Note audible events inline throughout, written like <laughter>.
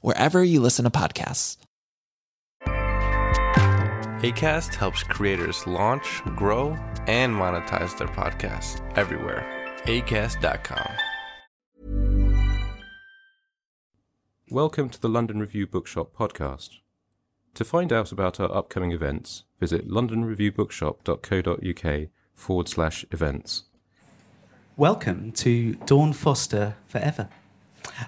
wherever you listen to podcasts. ACAST helps creators launch, grow, and monetize their podcasts everywhere. ACAST.com. Welcome to the London Review Bookshop podcast. To find out about our upcoming events, visit londonreviewbookshop.co.uk forward slash events. Welcome to Dawn Foster Forever.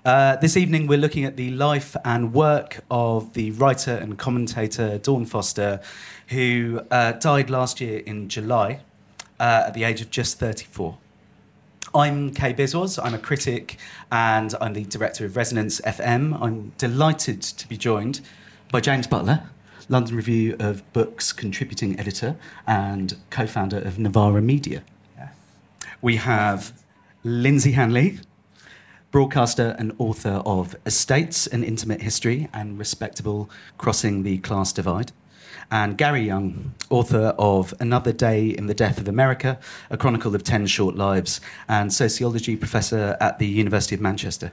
Uh, this evening, we're looking at the life and work of the writer and commentator Dawn Foster, who uh, died last year in July uh, at the age of just 34. I'm Kay Biswas. I'm a critic and I'm the director of Resonance FM. I'm delighted to be joined by James Butler, London Review of Books contributing editor and co founder of Novara Media. We have Lynsey Hanley, broadcaster and author of Estates, An Intimate History, and Respectable Crossing the Class Divide. And Gary Younge, author of Another Day in the Death of America, A Chronicle of Ten Short Lives, and sociology professor at the University of Manchester.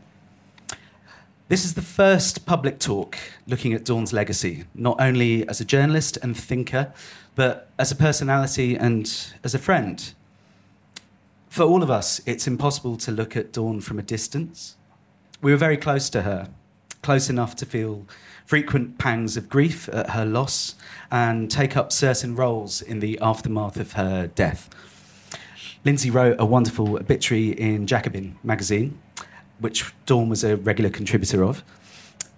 This is the first public talk looking at Dawn's legacy, not only as a journalist and thinker, but as a personality and as a friend for all of us, it's impossible to look at Dawn from a distance. We were very close to her, close enough to feel frequent pangs of grief at her loss and take up certain roles in the aftermath of her death. Lynsey wrote a wonderful obituary in Jacobin magazine, which Dawn was a regular contributor of.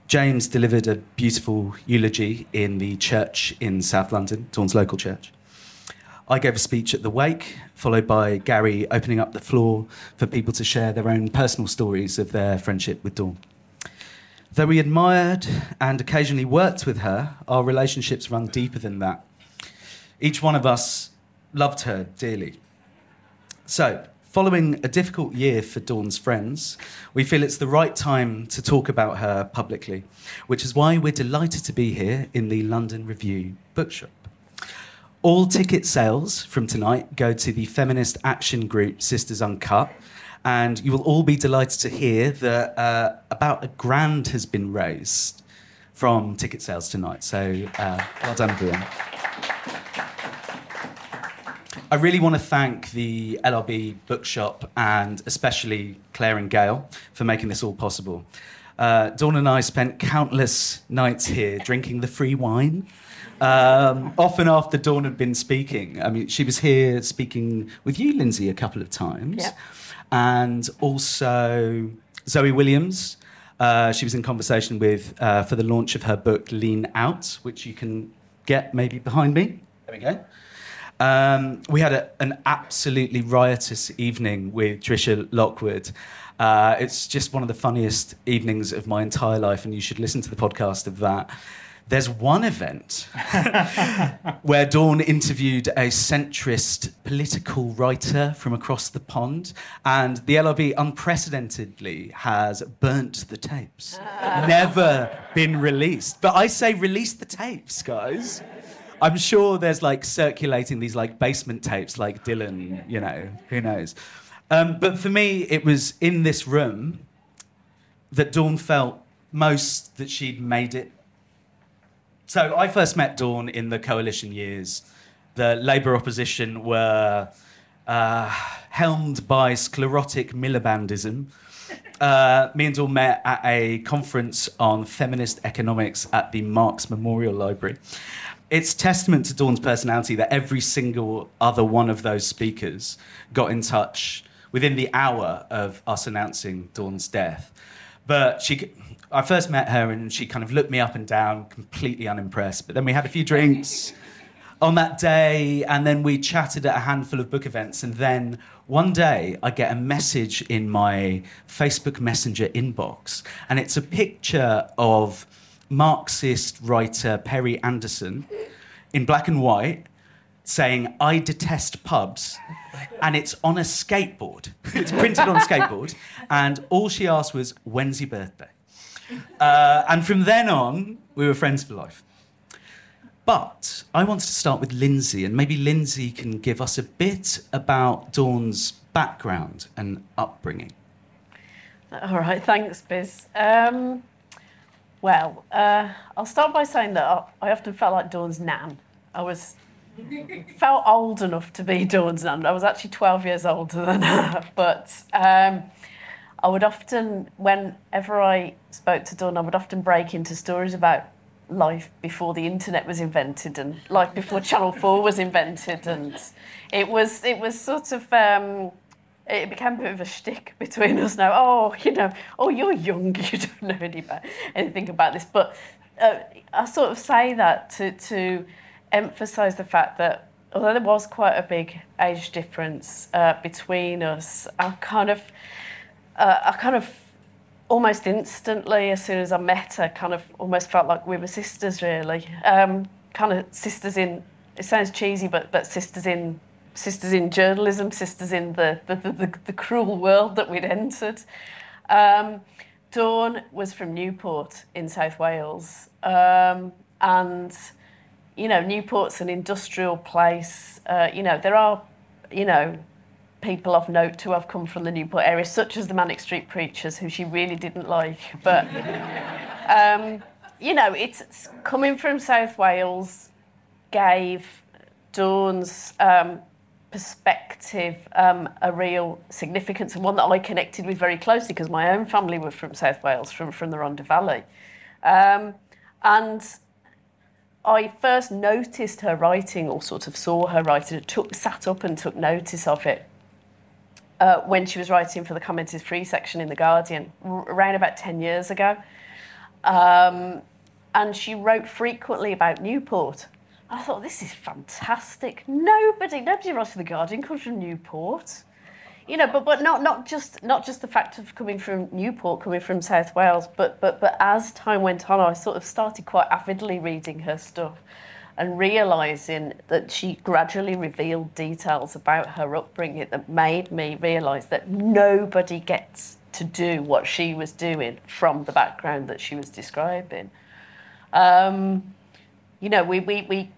James delivered a beautiful eulogy in the church in South London, Dawn's local church. I gave a speech at the wake, followed by Gary opening up the floor for people to share their own personal stories of their friendship with Dawn. Though we admired and occasionally worked with her, our relationships run deeper than that. Each one of us loved her dearly. So, following a difficult year for Dawn's friends, we feel it's the right time to talk about her publicly, which is why we're delighted to be here in the London Review bookshop. All ticket sales from tonight go to the feminist action group Sisters Uncut. And you will all be delighted to hear that uh, about a grand has been raised from ticket sales tonight. So uh, well done, everyone. I really want to thank the LRB bookshop and especially Claire and Gail for making this all possible. Uh, Dawn and I spent countless nights here drinking the free wine um, often after Dawn had been speaking. I mean, she was here speaking with you, Lynsey, a couple of times. Yeah. And also Zoe Williams. Uh, she was in conversation with uh, for the launch of her book Lean Out, which you can get maybe behind me. There we go. Um, we had a, an absolutely riotous evening with Trisha Lockwood. Uh, it's just one of the funniest evenings of my entire life, and you should listen to the podcast of that. There's one event <laughs> where Dawn interviewed a centrist political writer from across the pond, and the LRB unprecedentedly has burnt the tapes. Never been released. But I say release the tapes, guys. I'm sure there's like circulating these like basement tapes like Dylan, you know, who knows. Um, but for me, it was in this room that Dawn felt most that she'd made it so I first met Dawn in the coalition years. The Labour opposition were uh, helmed by sclerotic Milibandism. <laughs> Uh, me and Dawn met at a conference on feminist economics at the Marx Memorial Library. It's testament to Dawn's personality that every single other one of those speakers got in touch within the hour of us announcing Dawn's death. But she, I first met her and she kind of looked me up and down, completely unimpressed. But then we had a few drinks. on that day, and then we chatted at a handful of book events. And then one day, I get a message in my Facebook Messenger inbox, and it's a picture of Marxist writer Perry Anderson in black and white saying, I detest pubs. And it's on a skateboard. it's printed on a skateboard. And all she asked was, When's your birthday? Uh, and from then on, we were friends for life. But I wanted to start with Lynsey, and maybe Lynsey can give us a bit about Dawn's background and upbringing. All right, thanks, Biz. Um, well, uh, I'll start by saying that I often felt like Dawn's nan. I was felt old enough to be Dawn's nan. I was actually 12 years older than her, but um, I would often, whenever I spoke to Dawn, I would often break into stories about life before the internet was invented and life before Channel 4 was invented. And it was, it was sort of, um, it became a bit of a shtick between us now. Oh, you know, oh, you're young, <laughs> you don't know any about, anything about this. But uh, I sort of say that to, to emphasise the fact that although there was quite a big age difference uh, between us, I kind of, uh, I kind of almost instantly, as soon as I met her, kind of almost felt like we were sisters, really. Um, kind of sisters in, it sounds cheesy, but, but sisters in sisters in journalism, sisters in the, the, the, the cruel world that we'd entered. Um, Dawn was from Newport in South Wales. Um, and, you know, Newport's an industrial place. Uh, you know, there are, you know, people of note who have come from the Newport area, such as the Manic Street Preachers, who she really didn't like. But, <laughs> um, you know, it's coming from South Wales gave Dawn's um, perspective um, a real significance and one that I connected with very closely because my own family were from South Wales, from, from the Rhondda Valley. Um, and I first noticed her writing or sort of saw her writing, took, sat up and took notice of it uh, when she was writing for the Comment is Free section in The Guardian, around about 10 years ago. Um, and she wrote frequently about Newport. I thought, this is fantastic. Nobody, nobody writes for The Guardian comes from Newport. You know, but, but not, not, just, not just the fact of coming from Newport, coming from South Wales, but, but, but as time went on, I sort of started quite avidly reading her stuff and realizing that she gradually revealed details about her upbringing that made me realize that nobody gets to do what she was doing from the background that she was describing. Um, you know, we, we, we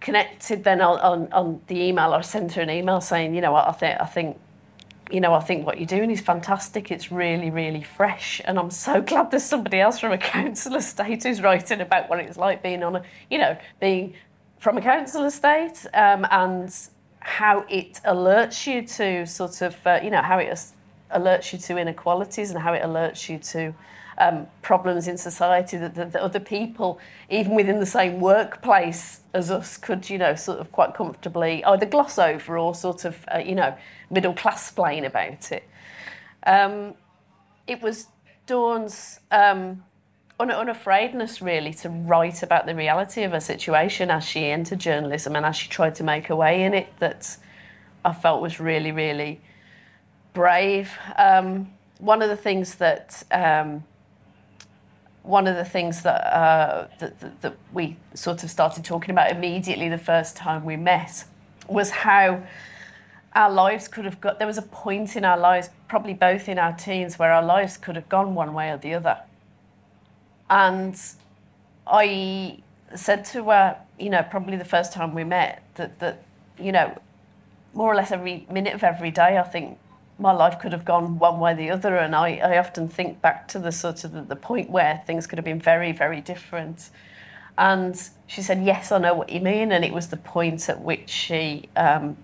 connected then on, on, on the email. I sent her an email saying, you know, I I think you know, I think what you're doing is fantastic. It's really, really fresh. And I'm so <laughs> glad there's somebody else from a council estate who's writing about what it's like being on a, you know, being from a council estate um, and how it alerts you to sort of, uh, you know, how it alerts you to inequalities and how it alerts you to um, problems in society that, that, that, other people, even within the same workplace as us, could, you know, sort of quite comfortably either gloss over or sort of, uh, you know, middle class plain about it. Um, it was Dawn's um, un- unafraidness, really, to write about the reality of her situation as she entered journalism and as she tried to make her way in it that I felt was really, really brave. Um, one of the things that um, one of the things that, uh, that, that, that, we sort of started talking about immediately the first time we met was how our lives could have got. There was a point in our lives, probably both in our teens, where our lives could have gone one way or the other. And I said to her, you know, probably the first time we met, that, that you know, more or less every minute of every day, I think my life could have gone one way or the other. And I, I often think back to the sort of the, the point where things could have been very, very different. And she said, "Yes, I know what you mean." And it was the point at which she um,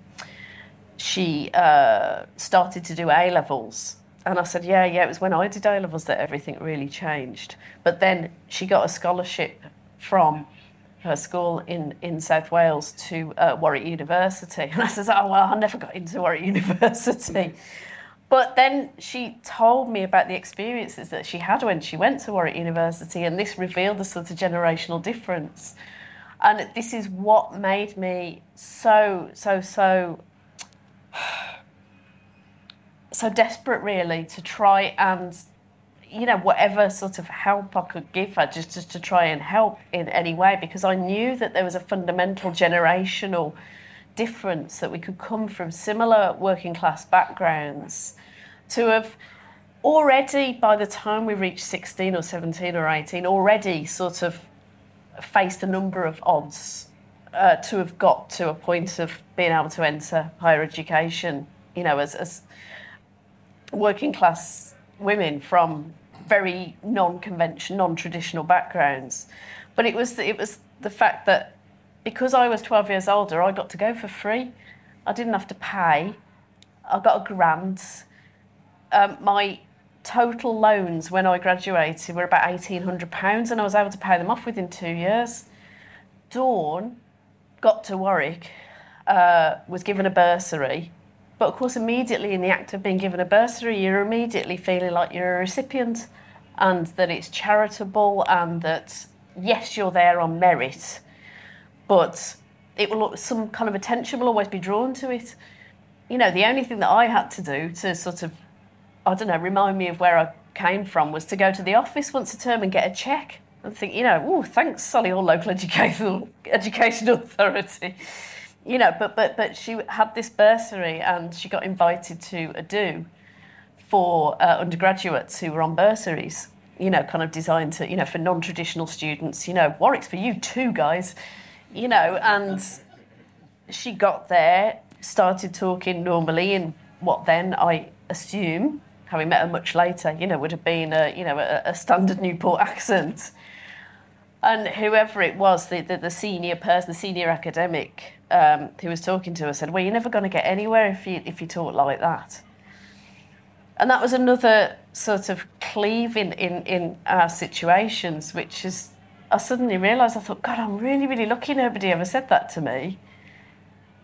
she uh, started to do A levels. And I said, "Yeah, yeah." It was when I did A levels that everything really changed. But then she got a scholarship from her school in, in South Wales to uh, Warwick University. <laughs> And I said, oh, well, I never got into Warwick <laughs> University. But then she told me about the experiences that she had when she went to Warwick University, and this revealed a sort of generational difference. And this is what made me so, so, so, <sighs> so desperate, really, to try and, you know, whatever sort of help I could give her, just, just to try and help in any way, because I knew that there was a fundamental generational difference that we could come from similar working class backgrounds to have already, by the time we reached 16 or 17 or 18, already sort of faced a number of odds uh, to have got to a point of being able to enter higher education, you know, as, as working class women from very non-conventional, non-traditional backgrounds. But it was it was the fact that because I was 12 years older, I got to go for free. I didn't have to pay. I got a grant. Um, my total loans when I graduated were about £1,800 and I was able to pay them off within two years. Dawn got to Warwick, uh, was given a bursary, but of course, immediately in the act of being given a bursary, you're immediately feeling like you're a recipient and that it's charitable and that, yes, you're there on merit, but it will some kind of attention will always be drawn to it. You know, the only thing that I had to do to sort of I don't know, remind me of where I came from was to go to the office once a term and get a check and think, you know, oh, thanks, Solihull Local Educational <laughs> Education Authority. You know, but but but she had this bursary and she got invited to a do for uh, undergraduates who were on bursaries. You know, kind of designed to, you know, for non-traditional students. You know, Warwick's for you too, guys. You know, and she got there, started talking normally in what then I assume having met her much later, you know, would have been a, you know, a, a standard Newport <laughs> accent. And whoever it was, the, the, the senior person, the senior academic um, who was talking to her said, well, you're never going to get anywhere if you, if you talk like that. And that was another sort of cleave in, in, in our situations, which is, I suddenly realised, I thought, God, I'm really, really lucky nobody ever said that to me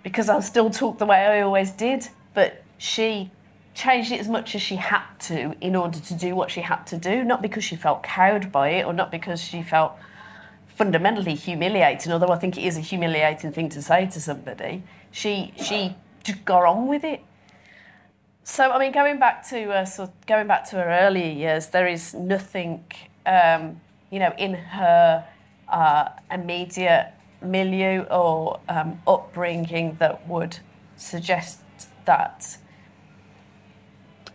because I still talk the way I always did. But she changed it as much as she had to in order to do what she had to do, not because she felt cowed by it or not because she felt fundamentally humiliated, although I think it is a humiliating thing to say to somebody. She she just got on with it. So I mean, going back to uh, so going back to her earlier years, there is nothing, um, you know, in her uh, immediate milieu or um, upbringing that would suggest that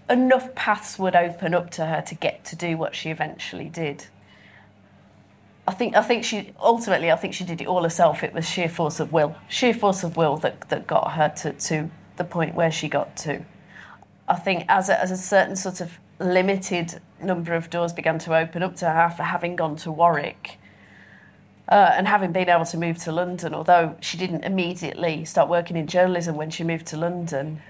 enough paths would open up to her to get to do what she eventually did. I think I think she ultimately I think she did it all herself. It was sheer force of will, sheer force of will that, that got her to, to the point where she got to. I think as a, as a certain sort of limited number of doors began to open up to her for having gone to Warwick uh, and having been able to move to London, although she didn't immediately start working in journalism when she moved to London,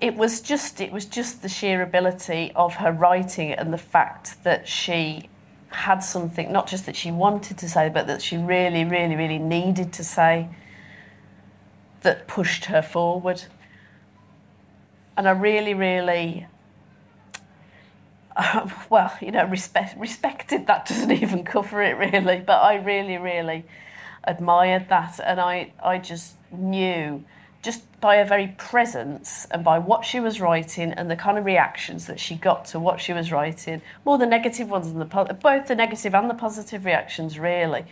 it was just it was just the sheer ability of her writing and the fact that she had something not just that she wanted to say but that she really really really needed to say that pushed her forward. And i really really uh, <laughs> well you know respect, respected that doesn't <laughs> even cover it really but i really really admired that. And i i just knew just by her very presence and by what she was writing and the kind of reactions that she got to what she was writing, more the negative ones than the both the negative and the positive reactions really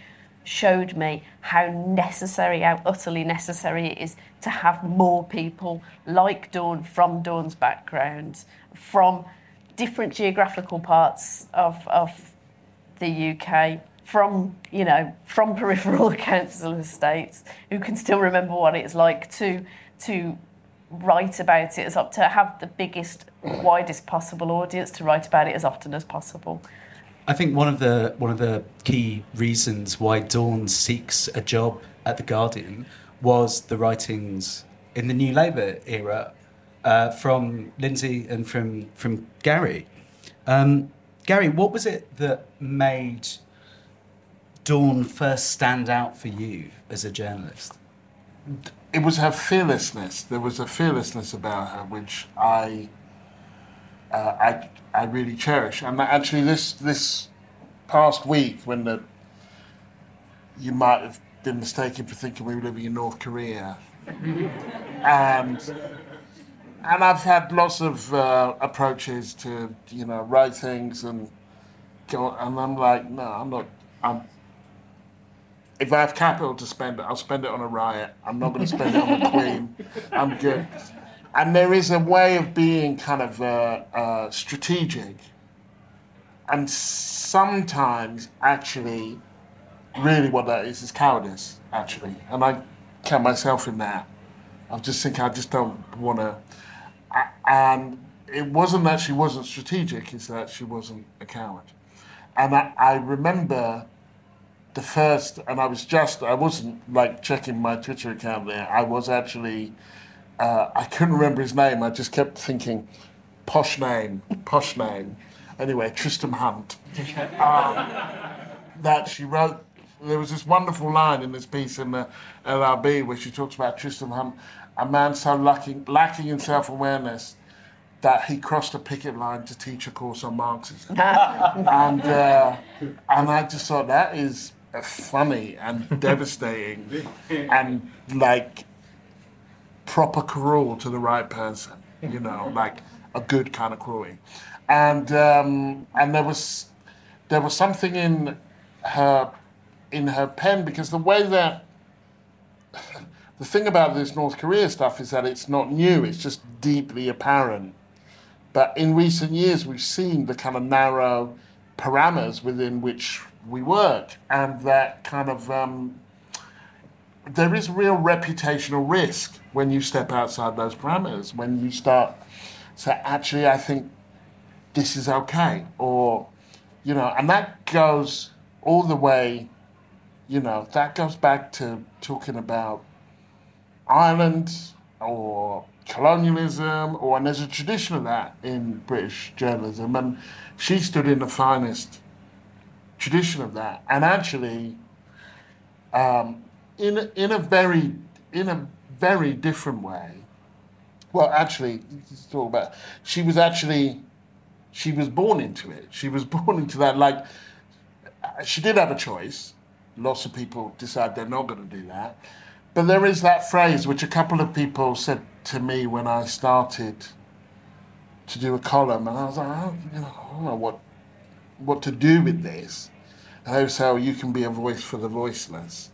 showed me how necessary, how utterly necessary it is to have more people like Dawn from Dawn's background, from different geographical parts of, of the UK from you know from <laughs> peripheral council estates who can still remember what it's like to to write about it as up to have the biggest widest possible audience to write about it as often as possible I think one of the one of the key reasons why Dawn seeks a job at the Guardian was the writings in the New Labour era uh, from Lynsey and from from Gary. Um, Gary, what was it that made Dawn first stand out for you as a journalist? It was her fearlessness. There was a fearlessness about her which I, uh, I, I really cherish. And actually, this this past week, when the you might have been mistaken for thinking we were living in North Korea. <laughs> and and I've had lots of uh, approaches to you know write things and go, and I'm like, no, I'm not. I'm. If I have capital to spend it, I'll spend it on a riot. I'm not going to spend it on the <laughs> Queen. I'm good. And there is a way of being kind of uh, uh, strategic, and sometimes actually, really what that is is cowardice. Actually, and I count myself in that. I just think I just don't want to and it wasn't that she wasn't strategic; it's that she wasn't a coward. And I, I remember the first, and I was just, I wasn't like checking my Twitter account there. I was actually, uh, I couldn't remember his name. I just kept thinking, posh name, posh name. Anyway, Tristram Hunt. <laughs> um, that she wrote. There was this wonderful line in this piece in the LRB where she talks about Tristram Hunt a man so lacking, lacking in self awareness that he crossed a picket line to teach a course on Marxism. <laughs> and, uh, and I just thought that is funny and <laughs> devastating and like proper cruel to the right person, you know, <laughs> like a good kind of cruelty. And, um, and there, was, there was something in her, in her pen because the way that <sighs> the thing about this North Korea stuff is that it's not new, it's just deeply apparent. But in recent years, we've seen the kind of narrow parameters within which we work, and that kind of um, there is real reputational risk when you step outside those parameters. When you start say, actually, I think this is okay, or you know, and that goes all the way. You know, that goes back to talking about Ireland or colonialism, or and there's a tradition of that in British journalism, and she stood in the finest tradition of that, and actually, um, in in a very in a very different way. Well, actually, let's talk about she was actually she was born into it. She was <laughs> born into that. Like she did have a choice. Lots of people decide they're not going to do that but there is that phrase which a couple of people said to me when I started to do a column, and I was like, oh, you know, I don't know what what to do with this. And oh, you can be a voice for the voiceless.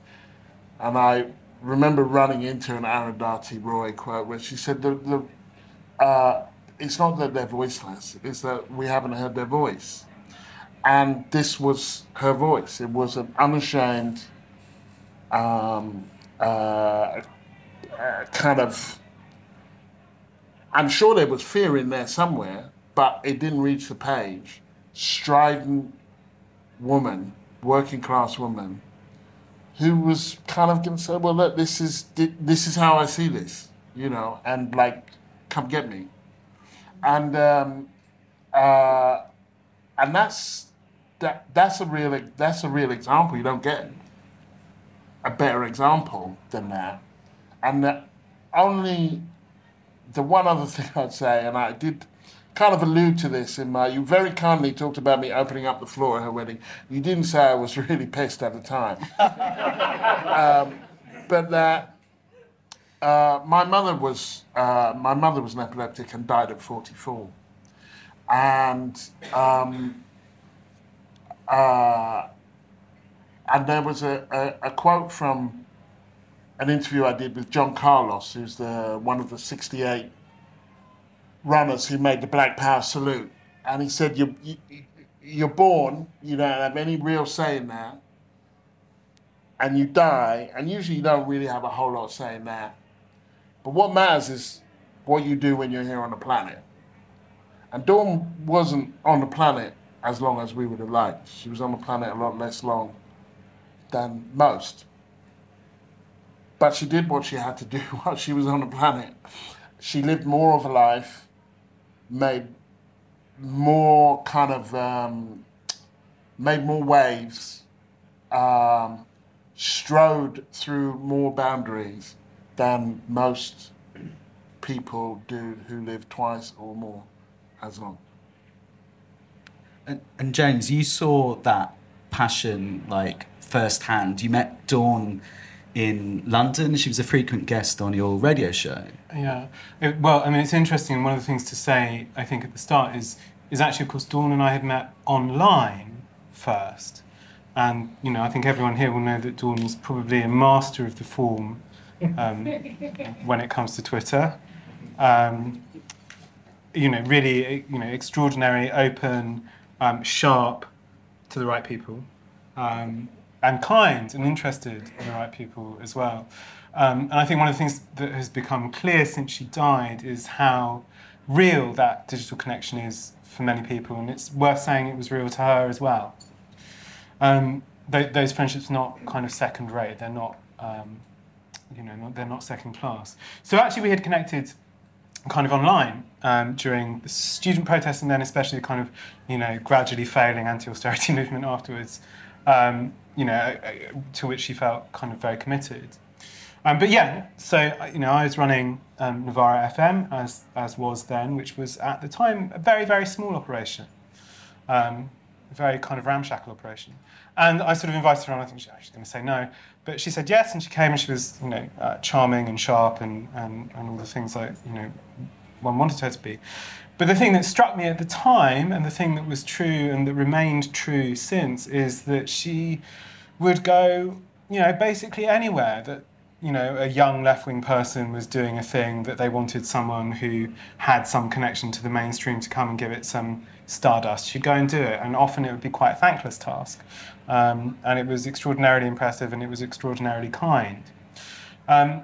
And I remember running into an Arundhati Roy quote where she said, the, the, uh, it's not that they're voiceless, it's that we haven't heard their voice. And this was her voice. It was an unashamed, um, uh, uh, kind of. I'm sure there was fear in there somewhere, but it didn't reach the page. Strident woman, working class woman, who was kind of going to say, "Well, look, this is this is how I see this," you know, and like, come get me, and um, uh, and that's that that's a real that's a real example you don't get a better example than that. And the only the one other <laughs> thing I'd say, and I did kind of allude to this in my. You very kindly talked about me opening up the floor at her wedding. You didn't say I was <laughs> really pissed at the time, um, but that. Uh, my mother was uh, my mother was an epileptic and died at 44, and um, uh, and there was a, a, a, quote from an interview I did with John Carlos, who's the one of the 68 runners who made the Black Power salute. And he said, you, you, You're born, you don't have any real say in that, and you die, and usually you don't really have a whole lot of say in that. But what matters is what you do when you're here on the planet. And Dawn wasn't on the planet as long as we would have liked. She was on the planet a lot less long than most. But she did what she had to do <laughs> while she was on the planet. She lived more of a life, made more kind of, um, made more waves, um, strode through more boundaries than most people do who live twice or more as long. And, and James, you saw that passion like firsthand. You met Dawn in London. She was a frequent guest on your radio show. Yeah. It, well, I mean, it's interesting. One of the things to say, I think, at the start is is actually, of course, Dawn and I had met online first, and you know, I think everyone here will know that Dawn is probably a master of the form um, <laughs> when it comes to Twitter. Um, you know, really, you know, extraordinary, open, um, sharp to the right people, um, and kind and interested in the right people as well. Um, and I think one of the things that has become clear since she died is how real that digital connection is for many people, and it's worth saying it was real to her as well. Um, th- those friendships are not kind of second rate; they're not, um, you know, not, they're not second class. So actually, we had connected kind of online um, during the student protests, and then especially the kind of, you know, gradually failing anti-austerity <laughs> movement afterwards. You know, to which she felt kind of very committed. Um, but yeah, so you know, I was running um, Novara FM as as was then, which was at the time a very very small operation, um, very kind of ramshackle operation. And I sort of invited her on. I think she, she's going to say no, but she said yes, and she came, and she was you know uh, charming and sharp and, and and all the things like you know one wanted her to be. But the thing that struck me at the time, and the thing that was true and that remained true since, is that she would go, you know, basically anywhere that you know, a young left wing person was doing a thing that they wanted someone who had some connection to the mainstream to come and give it some stardust, she'd go and do it. And often it would be quite a thankless task. Um, and it was extraordinarily impressive and it was extraordinarily kind. Um,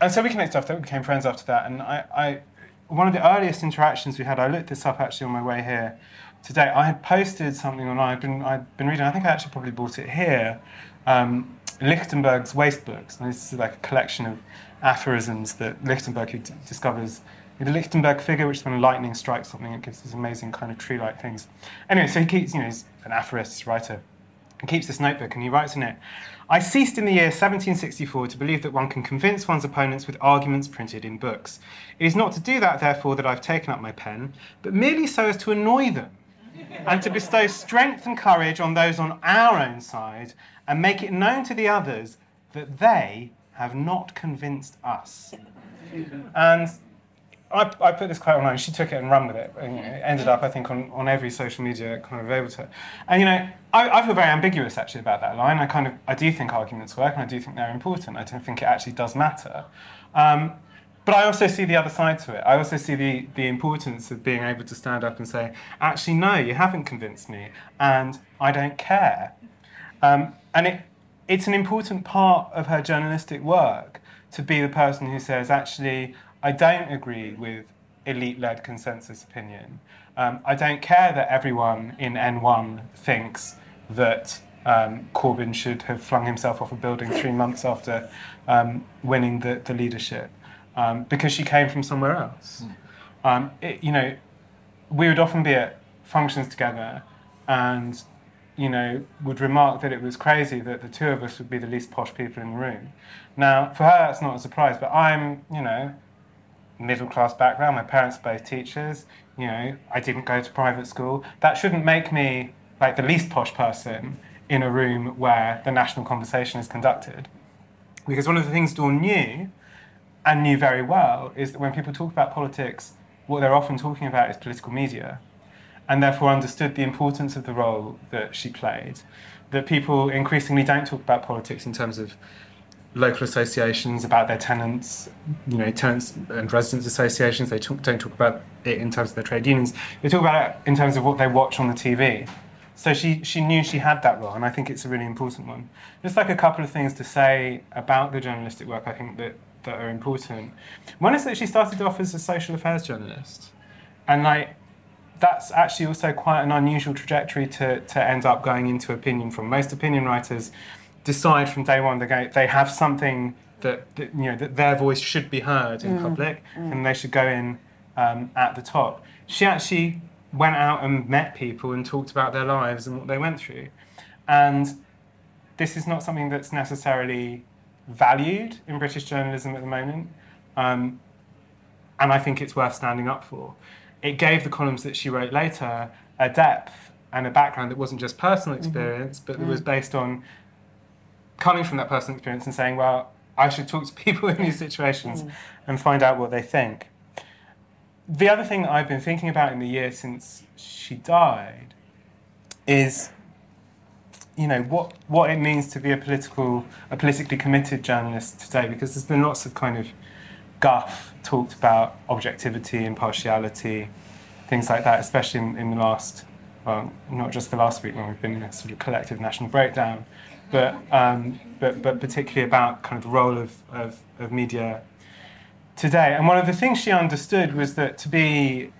and so we connected after that, we became friends after that. And I, I, one of the earliest interactions we had, I looked this up actually on my way here today. I had posted something online, I'd been, I'd been reading, I think I actually probably bought it here. Um, Lichtenberg's Waste Books. And this is like a collection of aphorisms that Lichtenberg who d- discovers the Lichtenberg figure, which when lightning strikes something, it gives these amazing kind of tree-like things. Anyway, so he keeps, you know, he's an aphorist writer, and keeps this notebook, and he writes in it, I ceased in the year 1764 to believe that one can convince one's opponents with arguments printed in books. It is not to do that, therefore, that I've taken up my pen, but merely so as to annoy them, and to bestow strength and courage on those on our own side, and make it known to the others that they have not convinced us. And I, I put this quote online. She took it and ran with it, and you know, it ended up, I think, on, on every social media kind of available to her. And you know, I, I feel very ambiguous actually about that line. I kind of, I do think arguments work, and I do think they're important. I don't think it actually does matter. Um, but I also see the other side to it. I also see the, the importance of being able to stand up and say, actually, no, you haven't convinced me, and I don't care. Um, and it, it's an important part of her journalistic work to be the person who says, actually, I don't agree with elite led consensus opinion. Um, I don't care that everyone in N1 thinks that um, Corbyn should have flung himself off a building three <laughs> months after um, winning the, the leadership um, because she came from somewhere else. Um, it, you know, we would often be at functions together and you know, would remark that it was crazy that the two of us would be the least posh people in the room. Now, for her, that's not a surprise, but I'm, you know, middle class background. My parents are both teachers. You know, I didn't go to private school. That shouldn't make me like the least posh person in a room where the national conversation is conducted. Because one of the things Dawn knew, and knew very well, is that when people talk about politics, what they're often talking about is political media and therefore understood the importance of the role that she played. That people increasingly don't talk about politics in terms of local associations, about their tenants, you know, tenants and residents associations. They talk, don't talk about it in terms of their trade unions. They talk about it in terms of what they watch on the TV. So she, she knew she had that role, and I think it's a really important one. Just like a couple of things to say about the journalistic work, I think that, that are important. One is that she started off as a social affairs journalist, and like that's actually also quite an unusual trajectory to, to end up going into opinion from. Most opinion writers decide from day one they, they have something that, that, you know that their voice should be heard in mm. public mm. and they should go in um, at the top. She actually went out and met people and talked about their lives and what they went through. And this is not something that's necessarily valued in British journalism at the moment. Um, and I think it's worth standing up for it gave the columns that she wrote later a depth and a background that wasn't just personal experience, but that was based on coming from that personal experience and saying, well, I should talk to people in these situations mm. and find out what they think. The other thing that I've been thinking about in the year since she died is you know what what it means to be a political a politically committed journalist today because there's been lots of kind of guff talked about objectivity impartiality things like that especially in, in the last well not just the last week when we've been in a sort of collective national breakdown but um, but but particularly about kind of the role of, of, of media today and one of the things she understood was that to be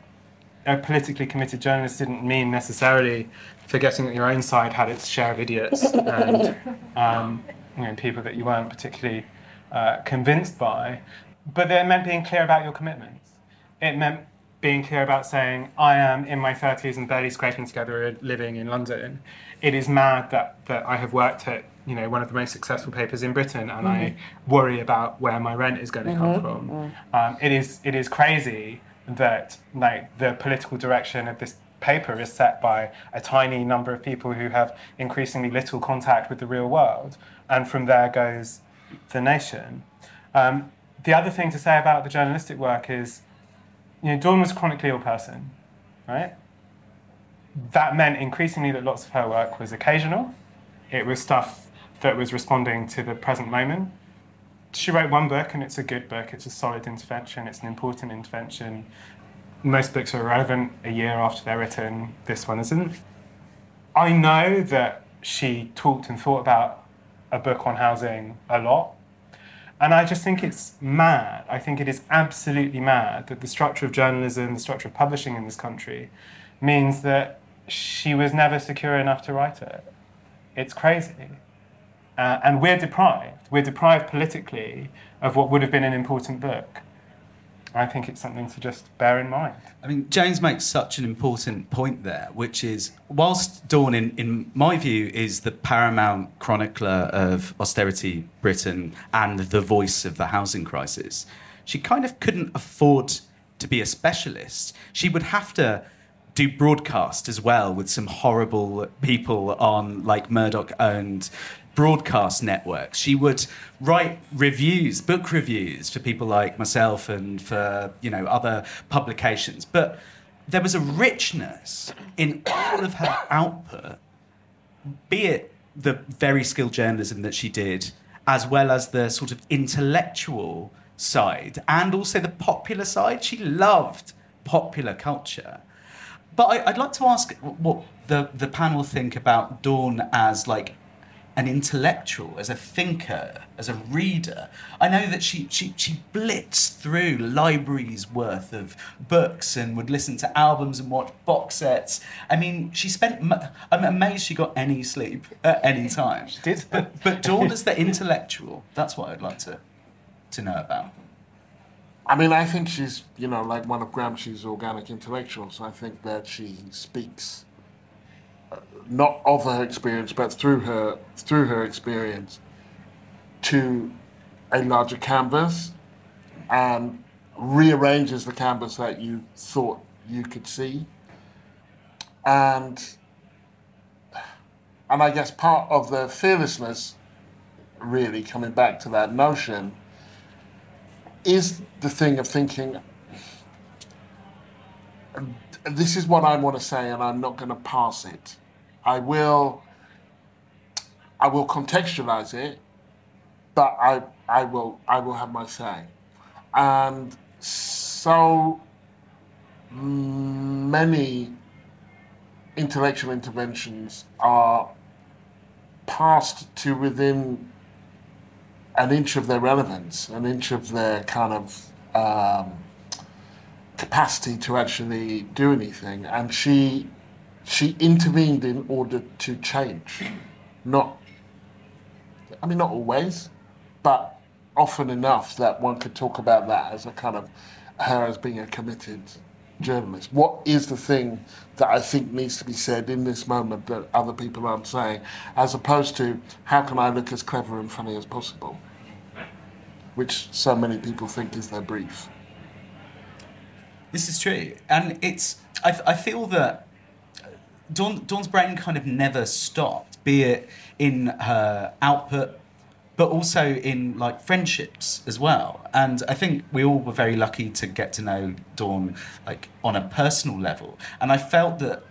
a politically committed journalist didn't mean necessarily forgetting that your own side had its share of idiots <laughs> and um, you know, people that you weren't particularly uh, convinced by, but it meant being clear about your commitments. It meant being clear about saying, I am in my 30s and barely scraping together a living in London. It is mad that, that I have worked at you know, one of the most successful papers in Britain and I worry about where my rent is going to come from. Um, it, is, it is crazy that like the political direction of this paper is set by a tiny number of people who have increasingly little contact with the real world, and from there goes the nation. Um, the other thing to say about the journalistic work is, you know, Dawn was a chronically ill person, right? That meant increasingly that lots of her work was occasional. It was stuff that was responding to the present moment. She wrote one book, and it's a good book. It's a solid intervention. It's an important intervention. Most books are relevant a year after they're written. This one isn't. I know that she talked and thought about a book on housing a lot. And I just think it's mad. I think it is absolutely mad that the structure of journalism, the structure of publishing in this country, means that she was never secure enough to write it. It's crazy. Uh, and we're deprived. We're deprived politically of what would have been an important book. I think it's something to just bear in mind. I mean, James makes such an important point there, which is whilst Dawn, in, in my view, is the paramount chronicler of austerity Britain and the voice of the housing crisis, she kind of couldn't afford to be a specialist. She would have to do broadcast as well with some horrible people on like Murdoch owned broadcast networks. She would write reviews, book reviews for people like myself and for, you know, other publications. But there was a richness in all of her output, be it the very skilled journalism that she did, as well as the sort of intellectual side and also the popular side. She loved popular culture. But I, I'd like to ask what the, the panel think about Dawn as like an intellectual, as a thinker, as a reader. I know that she, she, she blitzed through libraries worth of books and would listen to albums and watch box sets. I mean, she spent, I'm amazed she got any sleep at any <laughs> time. She did. But, but Dawn as the intellectual, that's what I'd like to, to know about. I mean, I think she's, you know, like one of Gramsci's organic intellectuals. I think that she speaks uh, not of her experience, but through her through her experience to a larger canvas and rearranges the canvas that you thought you could see. And and I guess part of the fearlessness, really coming back to that notion, is the thing of thinking this is what I want to say and I'm not going to pass it. I will I will contextualize it, but I I will I will have my say. And so many intellectual interventions are passed to within an inch of their relevance, an inch of their kind of um, capacity to actually do anything, and she she intervened in order to change, not. I mean, not always, but often enough that one could talk about that as a kind of her as being a committed journalist. What is the thing that I think needs to be said in this moment that other people aren't saying, as opposed to how can I look as clever and funny as possible, which so many people think is their brief. This is true, and it's. I, I feel that Dawn, Dawn's brain kind of never stopped, be it in her output, but also in like friendships as well. And I think we all were very lucky to get to know Dawn like on a personal level. And I felt that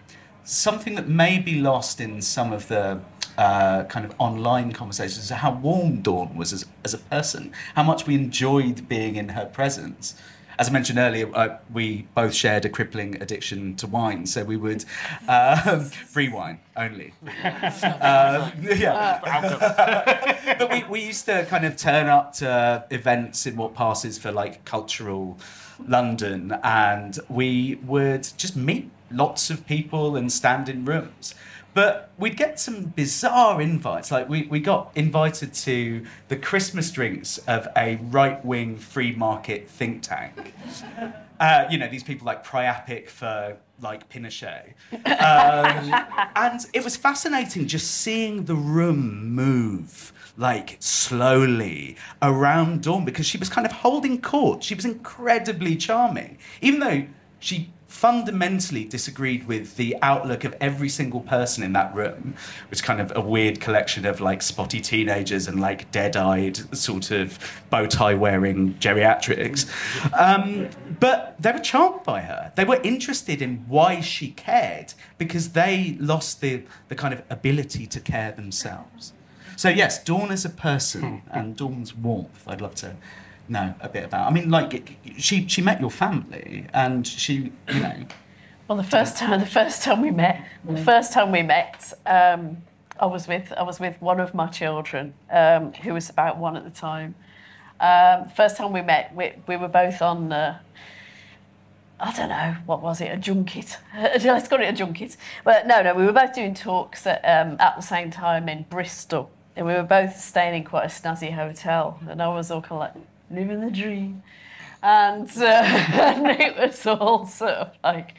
something that may be lost in some of the uh, kind of online conversations. How warm Dawn was as, as a person, how much we enjoyed being in her presence. As I mentioned earlier, uh, we both shared a crippling addiction to wine, so we would um, <laughs> free wine only. <laughs> uh, yeah, <laughs> but we, we used to kind of turn up to events in what passes for like cultural London, and we would just meet lots of people and stand in rooms. But we'd get some bizarre invites. Like we, we got invited to the Christmas drinks of a right wing free market think tank. <laughs> Uh, you know, these people like Priapic for like Pinochet. Um, <laughs> and it was fascinating just seeing the room move like slowly around Dawn because she was kind of holding court. She was incredibly charming, even though she fundamentally disagreed with the outlook of every single person in that room, which kind of a weird collection of like spotty teenagers and like dead-eyed sort of bow tie wearing geriatrics. Um, but they were charmed by her. They were interested in why she cared because they lost the, the kind of ability to care themselves. So yes, Dawn as a person and Dawn's warmth, I'd love to know a bit about. I mean, like she she met your family, and she you know. Well, the first time, the first time we met, the first time we met, um, I was with I was with one of my children, um, who was about one at the time. Um, first time we met, we, we were both on. Uh, I don't know what was it, a junket. <laughs> Let's call it a junket. But no, no, we were both doing talks at, um, at the same time in Bristol, and we were both staying in quite a snazzy hotel, and I was all kind of like living the dream. And, uh, <laughs> and it was all sort of like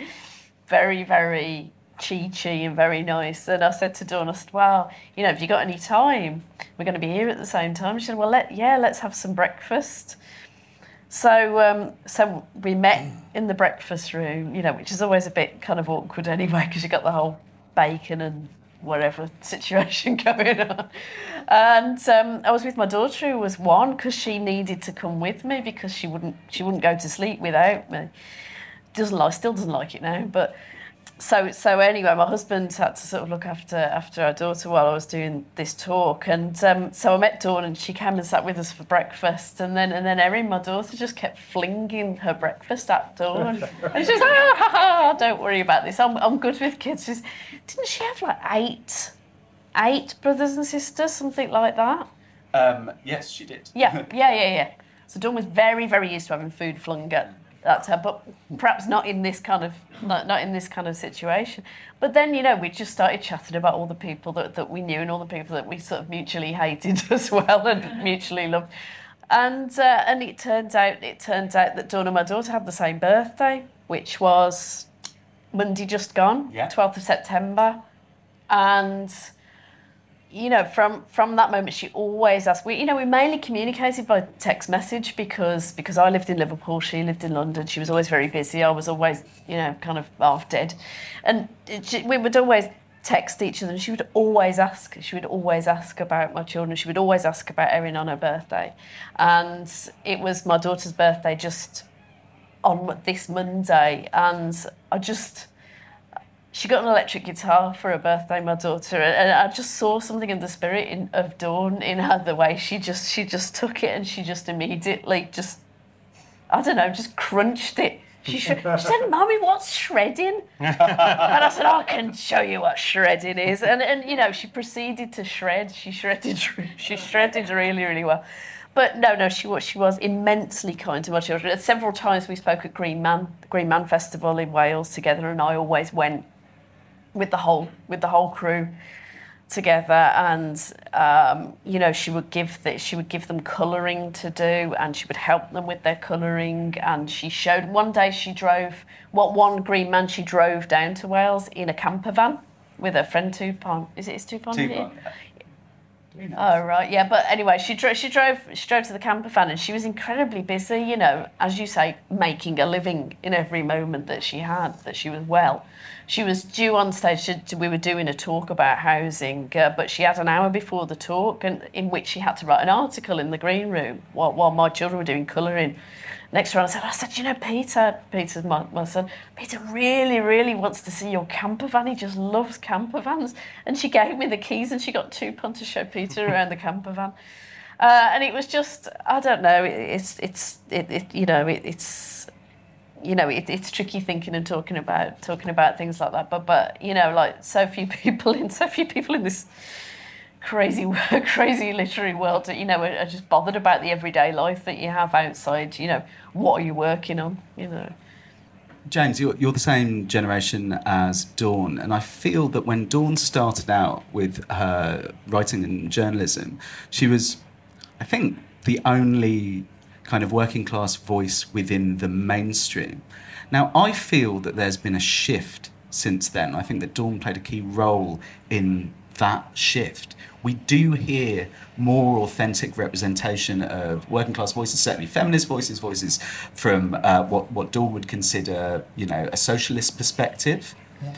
very, very cheechy and very nice. And I said to Dawn, I said, well, you know, have you got any time? We're going to be here at the same time. She said, well, let, yeah, let's have some breakfast. So, um, so we met in the breakfast room, you know, which is always a bit kind of awkward anyway, because you got the whole bacon and whatever <laughs> situation <laughs> going on. And um, I was with my daughter who was one because she needed to come with me because she wouldn't she wouldn't go to sleep without me. Doesn't like still doesn't like it now, but so so anyway, my husband had to sort of look after after our daughter while I was doing this talk, and um, so I met Dawn, and she came and sat with us for breakfast, and then and then Erin, my daughter, just kept flinging her breakfast at Dawn, <laughs> and she's like, ah, ha, ha, "Don't worry about this. I'm I'm good with kids." She's, didn't she have like eight, eight brothers and sisters, something like that? Um, yes, she did. Yeah, <laughs> yeah, yeah, yeah. So Dawn was very, very used to having food flung at, at her, but perhaps not in this kind of not, not in this kind of situation. But then, you know, we just started chatting about all the people that, that we knew and all the people that we sort of mutually hated <laughs> as well and mutually loved. And uh, and it turns out it turns out that Dawn and my daughter had the same birthday, which was Monday just gone, Yeah. 12th of September. And you know, from from that moment, she always asked. We, you know, we mainly communicated by text message because because I lived in Liverpool, she lived in London. She was always very busy. I was always, you know, kind of half dead, and she, we would always text each other. And she would always ask. She would always ask about my children. She would always ask about Erin on her birthday, and it was my daughter's birthday just on this Monday, and I just she got an electric guitar for her birthday, my daughter, and I just saw something in the spirit in, of Dawn in her. The way she just she just took it and she just immediately just I don't know, just crunched it. She, sh- she said, "Mommy, what's shredding?" <laughs> and I said, oh, "I can show you what shredding is." And and you know, she proceeded to shred. She shredded. She shredded really, really well. But no, no, she was she was immensely kind to my children. Several times we spoke at Green Man Green Man Festival in Wales together, and I always went with the whole with the whole crew together and um, you know she would give the, she would give them colouring to do and she would help them with their colouring and she showed one day she drove what one green man she drove down to Wales in a camper van with her friend Tupon is it his Tupon, Tupon, here? Oh right, yeah. But anyway, she drove. She drove. She drove to the camper van, and she was incredibly busy. You know, as you say, making a living in every moment that she had. That she was well. She was due on stage. She, we were doing a talk about housing, uh, but she had an hour before the talk, and in which she had to write an article in the green room while, while my children were doing colouring. Next round, I said, I said, you know, Peter, Peter's my, my son, Peter really, really wants to see your camper van. He just loves camper vans. And she gave me the keys and she got two pounds to show Peter <laughs> around the camper van. Uh, and it was just, I don't know, it, it's, it's, it, it, you know, it, it's, you know, it, it's tricky thinking and talking about talking about things like that. But, but you know, like so few <laughs> people in so few people in this crazy, <laughs> crazy literary world that you know are, are just bothered about the everyday life that you have outside. You know, what are you working on? You know. James, you're, you're the same generation as Dawn, and I feel that when Dawn started out with her writing and journalism, she was, I think, the only kind of working class voice within the mainstream. Now, I feel that there's been a shift since then. I think that Dawn played a key role in that shift. We do hear more authentic representation of working class voices, certainly feminist voices, voices from uh, what, what Dawn would consider, you know, a socialist perspective. Yeah.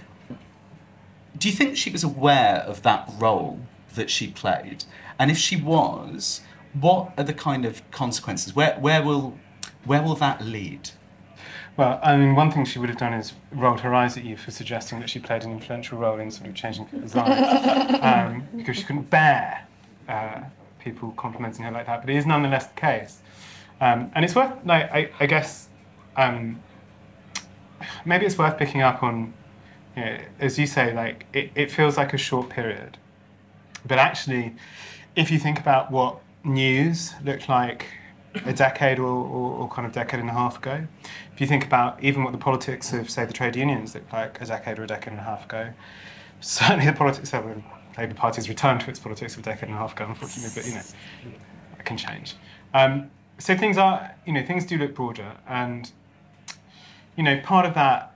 Do you think she was aware of that role that she played? And if she was, what are the kind of consequences? Where, where, will, where will that lead? Well, I mean, one thing she would have done is rolled her eyes at you for suggesting that she played an influential role in sort of changing people's lives, <laughs> um, because she couldn't bear uh, people complimenting her like that. But it is nonetheless the case, um, and it's worth, like, I, I guess, um, maybe it's worth picking up on, you know, as you say, like it, it feels like a short period, but actually, if you think about what news looked like a decade or, or, or, kind of decade and a half ago. If you think about even what the politics of, say, the trade unions looked like a decade or a decade and a half ago, <laughs> certainly the politics of the Labour Party has returned to its politics of a decade and a half ago, unfortunately, but you know, it can change. Um, so things are, you know, things do look broader, and you know, part of that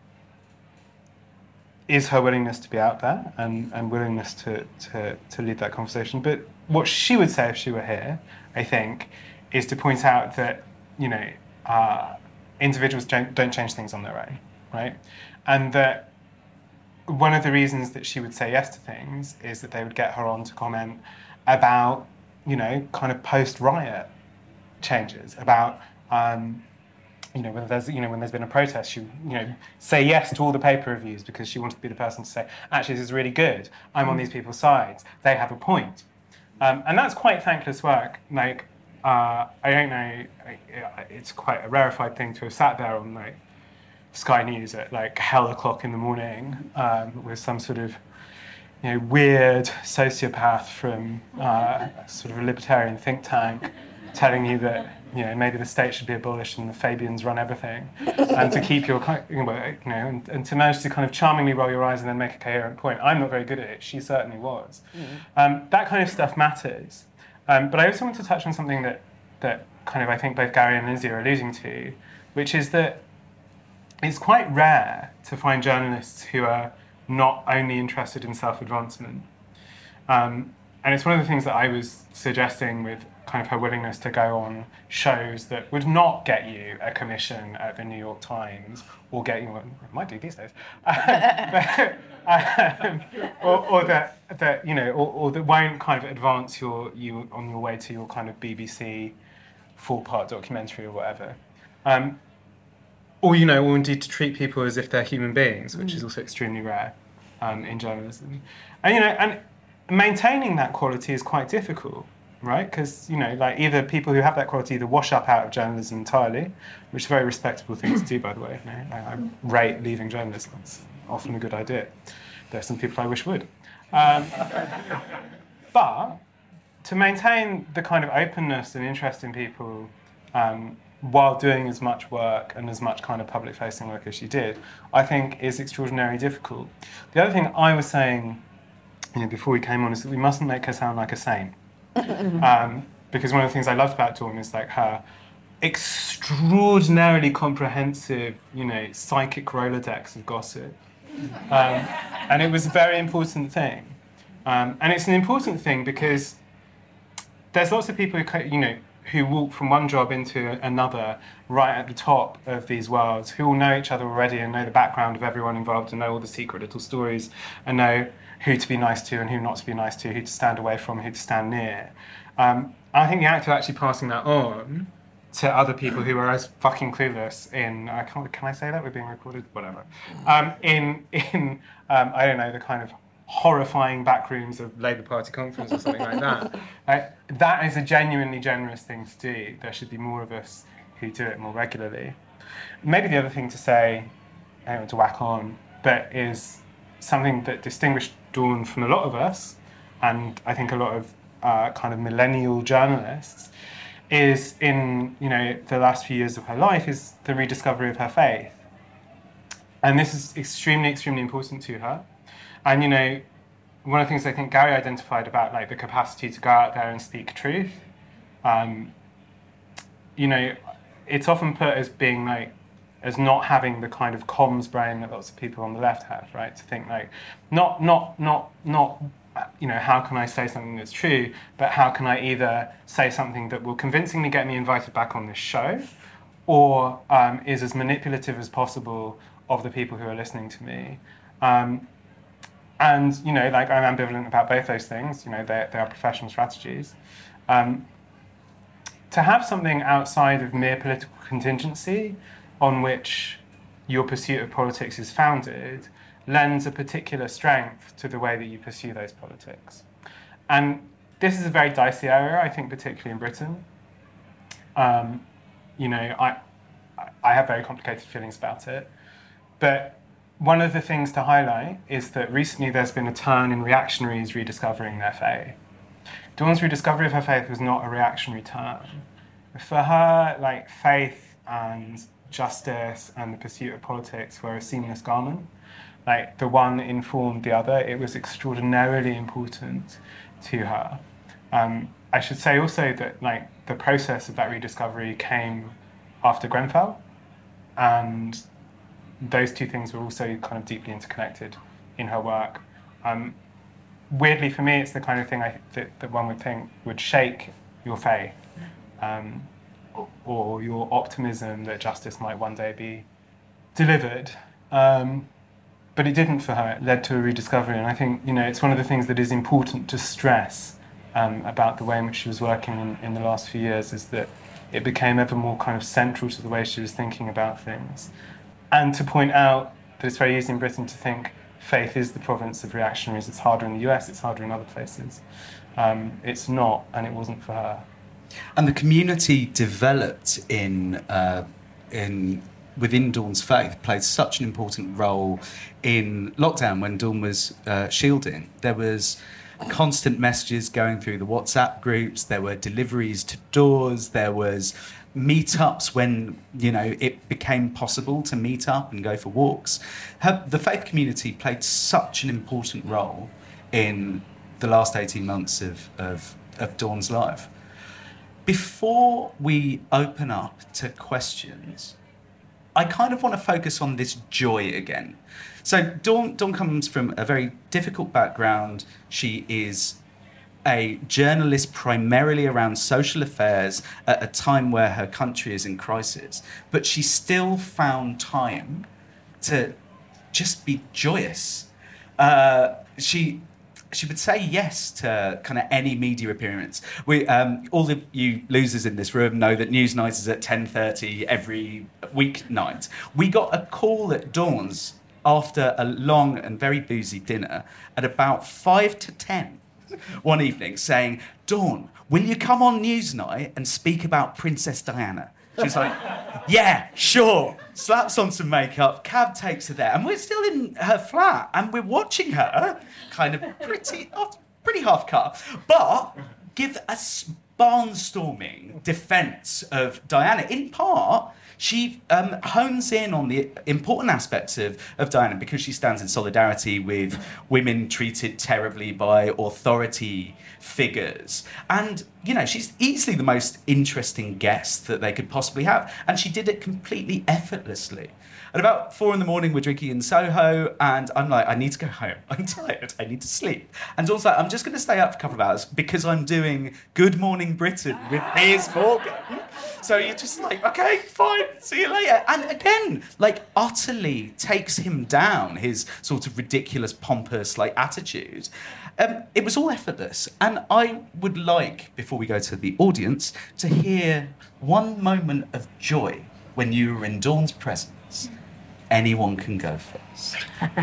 is her willingness to be out there and, and willingness to, to, to lead that conversation. But what she would say if she were here, I think, is to point out that you know uh, individuals don't, don't change things on their own, right? And that one of the reasons that she would say yes to things is that they would get her on to comment about you know kind of post riot changes about um, you know when there's you know when there's been a protest she you know say yes to all the paper reviews because she wanted to be the person to say actually this is really good. I'm on these people's sides. They have a point um, and that's quite thankless work like uh, I don't know. It's quite a rarefied thing to have sat there on like Sky News at like hell o'clock in the morning um, with some sort of you know weird sociopath from uh, sort of a libertarian think tank telling you that you know maybe the state should be abolished and the Fabians run everything, and to keep your you know and, and, to manage to kind of charmingly roll your eyes and then make a coherent point. I'm not very good at it. She certainly was. Mm. Um, that kind of stuff matters. Um, but I also want to touch on something that, that kind of I think both Gary and Lynsey are alluding to, which is that it's quite rare to find journalists who are not only interested in self advancement. Um, and it's one of the things that I was suggesting with kind of her willingness to go on shows that would not get you a commission at the New York Times or get you, well, might do these days, um, <laughs> or, or, that, that, you know, or, or, that won't kind of advance your, you on your way to your kind of BBC four-part documentary or whatever. Um, or, you know, or indeed to treat people as if they're human beings, which mm. is also extremely rare um, in journalism. And, you know, and maintaining that quality is quite difficult right? Because you know, like either people who have that quality either wash up out of journalism entirely, which is a very respectable thing to do, by the way. You know, I, rate leaving journalism; it's often a good idea. There are some people I wish would, um, <laughs> but to maintain the kind of openness and interest in people. Um, while doing as much work and as much kind of public facing work as she did, I think is extraordinarily difficult. The other thing I was saying you know, before we came on is that we mustn't make her sound like a saint. <laughs> um, because one of the things I loved about Dawn is like her extraordinarily comprehensive, you know, psychic Rolodex of gossip. Um, and it was a very important thing. Um, and it's an important thing because there's lots of people who you know who walk from one job into another right at the top of these worlds who all know each other already and know the background of everyone involved and know all the secret little stories and know who to be nice to and who not to be nice to who to stand away from who to stand near. Um, i think the act of actually passing that on to other people who are as fucking clueless in I can't, can I say that? We're being recorded? Whatever. Um, in in um, I don't know the kind of horrifying back rooms of Labour Party conference or something like that. <laughs> Uh, that is a genuinely generous thing to do. There should be more of us who do it more regularly. Maybe the other thing to say I don't want to whack on but is something that distinguished Dawn from a lot of us and I think a lot of uh, kind of millennial journalists is in you know the last few years of her life is the rediscovery of her faith. And this is extremely extremely important to her. And you know one of the things i think gary identified about like the capacity to go out there and speak truth um, you know it's often put as being like as not having the kind of comms brain that lots of people on the left have right to think like not not not not you know, how can I say something that's true, but how can I either say something that will convincingly get me invited back on this show, or um, is as manipulative as possible of the people who are listening to me. Um, and you know, like I'm ambivalent about both those things. You know, they, are professional strategies. Um, to have something outside of mere political contingency, on which your pursuit of politics is founded, lends a particular strength to the way that you pursue those politics. And this is a very dicey area, I think, particularly in Britain. Um, you know, I, I have very complicated feelings about it. But one of the things to highlight is that recently there's been a turn in reactionaries rediscovering their faith. Dawn's rediscovery of her faith was not a reactionary turn. For her, like faith and justice and the pursuit of politics were a seamless garment like the one informed the other. It was extraordinarily important to her. Um, I should say also that like the process of that rediscovery came after Grenfell, and those two things were also kind of deeply interconnected in her work. Um, weirdly for me, it's the kind of thing I, that, that one would think would shake your faith um, or, your optimism that justice might one day be delivered. Um, but it didn't for her. It led to a rediscovery, and I think you know it's one of the things that is important to stress um, about the way in which she was working in, in the last few years is that it became ever more kind of central to the way she was thinking about things, and to point out that it's very easy in Britain to think faith is the province of reactionaries. It's harder in the US. It's harder in other places. Um, it's not, and it wasn't for her. And the community developed in uh, in within Dawn's faith played such an important role in lockdown when Dawn was uh, shielding. There was constant messages going through the WhatsApp groups. There were deliveries to doors. There was meetups when you know it became possible to meet up and go for walks. Her, the faith community played such an important role in the last 18 months of, of, of Dawn's life. Before we open up to questions, I kind of want to focus on this joy again. So Dawn, Dawn comes from a very difficult background. She is a journalist primarily around social affairs at a time where her country is in crisis, but she still found time to just be joyous. Uh, she she would say yes to kind of any media appearance. We, um, all of you losers in this room know that Newsnight is at 10.30 every weeknight. We got a call at Dawn's after a long and very boozy dinner at about 5 to 10 one evening saying, Dawn, will you come on Newsnight and speak about Princess Diana? She's like, yeah, sure. Slaps on some makeup, cab takes her there, and we're still in her flat, and we're watching her, kind of pretty, pretty half cut, but give a barnstorming defence of Diana. In part, she um, hones in on the important aspects of, of Diana because she stands in solidarity with women treated terribly by authority figures. And, you know, she's easily the most interesting guest that they could possibly have. And she did it completely effortlessly. At about four in the morning, we're drinking in Soho, and I'm like, I need to go home. <laughs> I'm tired. I need to sleep. And also, I'm just going to stay up for a couple of hours because I'm doing Good Morning Britain with Piers Morgan. So you're just like, okay, fine, see you later. And again, like utterly takes him down, his sort of ridiculous, pompous like attitude. Um, it was all effortless. And I would like, before we go to the audience, to hear one moment of joy when you were in Dawn's presence. Anyone can go first. <laughs>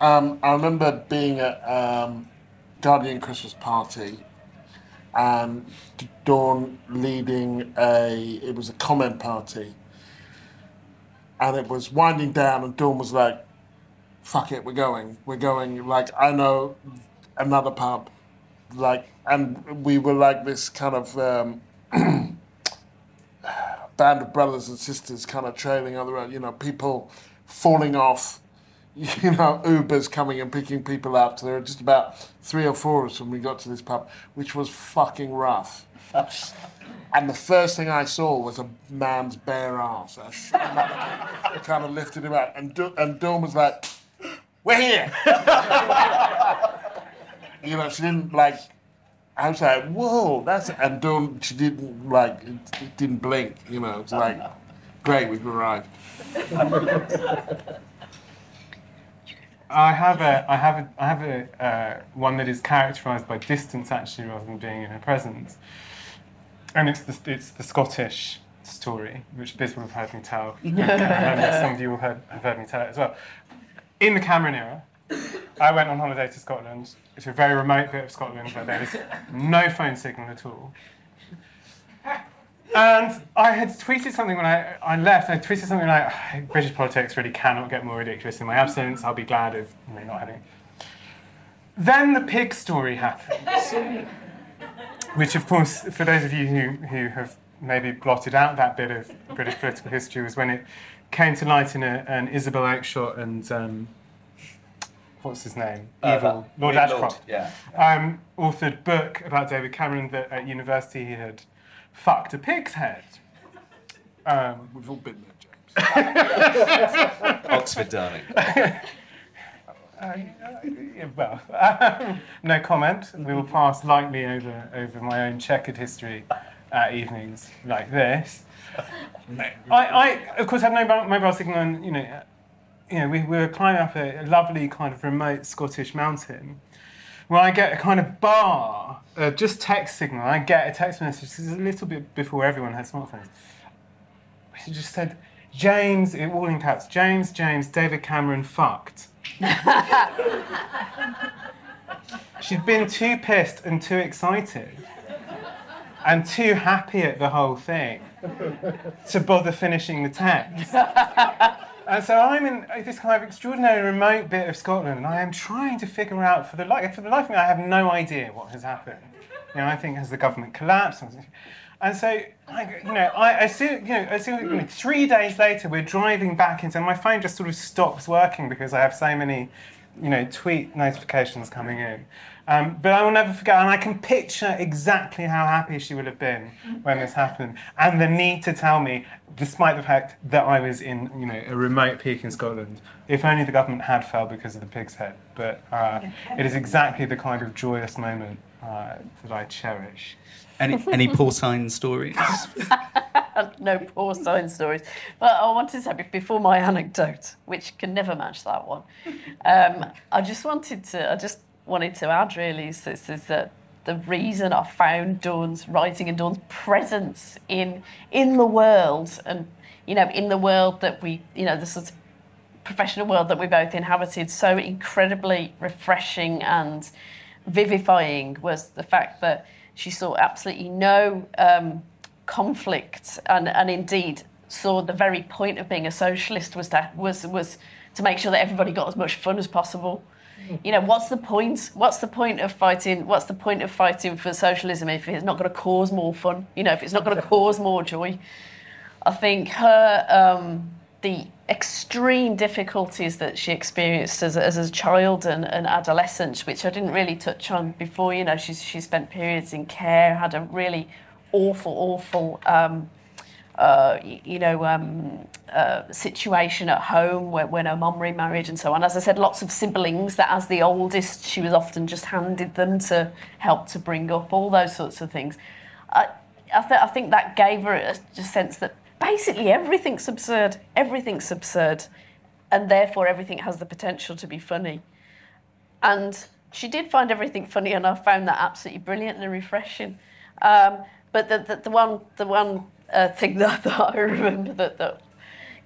Um, I remember being at um, Guardian Christmas party and Dawn leading a it was a comment party and it was winding down and Dawn was like fuck it we're going we're going like I know another pub like and we were like this kind of um, <clears throat> band of brothers and sisters kind of trailing on the road you know people falling off <laughs> you know, Ubers coming and picking people up. So there were just about three or four of us when we got to this pub, which was fucking rough. <laughs> And the first thing I saw was a man's bare ass. I kind of lifted him out, and Do- and Dawn was like, "We're here." <laughs> you know, she didn't like. I was like, "Whoa, that's," and Dawn, she didn't like, it, it didn't blink. You know, it's like, "Great, we've arrived." I have a, I have a, I have a uh, one that is characterised by distance actually, rather than being in her presence, and it's the, it's the Scottish story, which Biz will have heard me tell, <laughs> and some of you will have, have heard me tell it as well. In the Cameron era, I went on holiday to Scotland. It's a very remote bit of Scotland where there is no phone signal at all. And I had tweeted something when I, I left. I tweeted something like, British politics really cannot get more ridiculous in my absence. I'll be glad of you know, not having. Then the pig story happened. Which, of course, for those of you who, who have maybe blotted out that bit of British political history, was when it came to light in a, an Isabel Oakeshott and um, what's his name? Uh, Evil, that- Lord Lord, Ashcroft yeah. um, authored book about David Cameron that at university he had fucked a pig's head. Um, We've all been there, James. <laughs> Oxford, darling. yeah, <laughs> well, um, no comment. We will pass lightly over, over my own checkered history at evenings like this. <laughs> I, I of course, have no mobile signal, and you know, uh, you know, we, we were climbing up a, lovely kind of remote Scottish mountain. Where I get a kind of bar, just text signal. I get a text message. This is a little bit before everyone had smartphones. She just said, "James," it all in caps. James, James, David Cameron fucked. <laughs> She'd been too pissed and too excited and too happy at the whole thing to bother finishing the text. <laughs> And so I'm in uh, this kind of extraordinary remote bit of Scotland, and I am trying to figure out for the life for the life of me, I have no idea what has happened. You know, I think has the government collapsed? And so, I, you know, I, I see, you know, you know, three days later, we're driving back into, and my phone just sort of stops working because I have so many, you know, tweet notifications coming in. Um, but I will never forget, and I can picture exactly how happy she would have been when this happened, and the need to tell me, despite the fact that I was in, you know, a remote peak in Scotland, if only the government had fell because of the pig's head. But uh, it is exactly the kind of joyous moment uh, that I cherish. Any, any porcine stories? <laughs> no porcine stories. But I wanted to say before my anecdote, which can never match that one. Um, I just wanted to. I just wanted to add really is this is that the reason I found Dawn's writing and Dawn's presence in in the world and you know in the world that we you know sort of professional world that we both inhabited so incredibly refreshing and vivifying was the fact that she saw absolutely no um, conflict and, and indeed saw the very point of being a socialist was to, was, was to make sure that everybody got as much fun as possible. You know, what's the point? What's the point of fighting? What's the point of fighting for socialism if it's not going to cause more fun? You know, if it's not going to cause more joy. I think her um, the extreme difficulties that she experienced as, a- as a child and, and adolescent, which I didn't really touch on before. You know, she's she spent periods in care, had a really awful, awful um, uh, you know, um, uh, situation at home where, when her mom remarried and so on. As I said, lots of siblings that, as the oldest, she was often just handed them to help to bring up, all those sorts of things. I, I, th- I think that gave her a, a sense that basically everything's absurd, everything's absurd, and therefore everything has the potential to be funny. And she did find everything funny, and I found that absolutely brilliant and refreshing. Um, but the, the, the one, the one uh, thing <laughs> that, that I remember that, that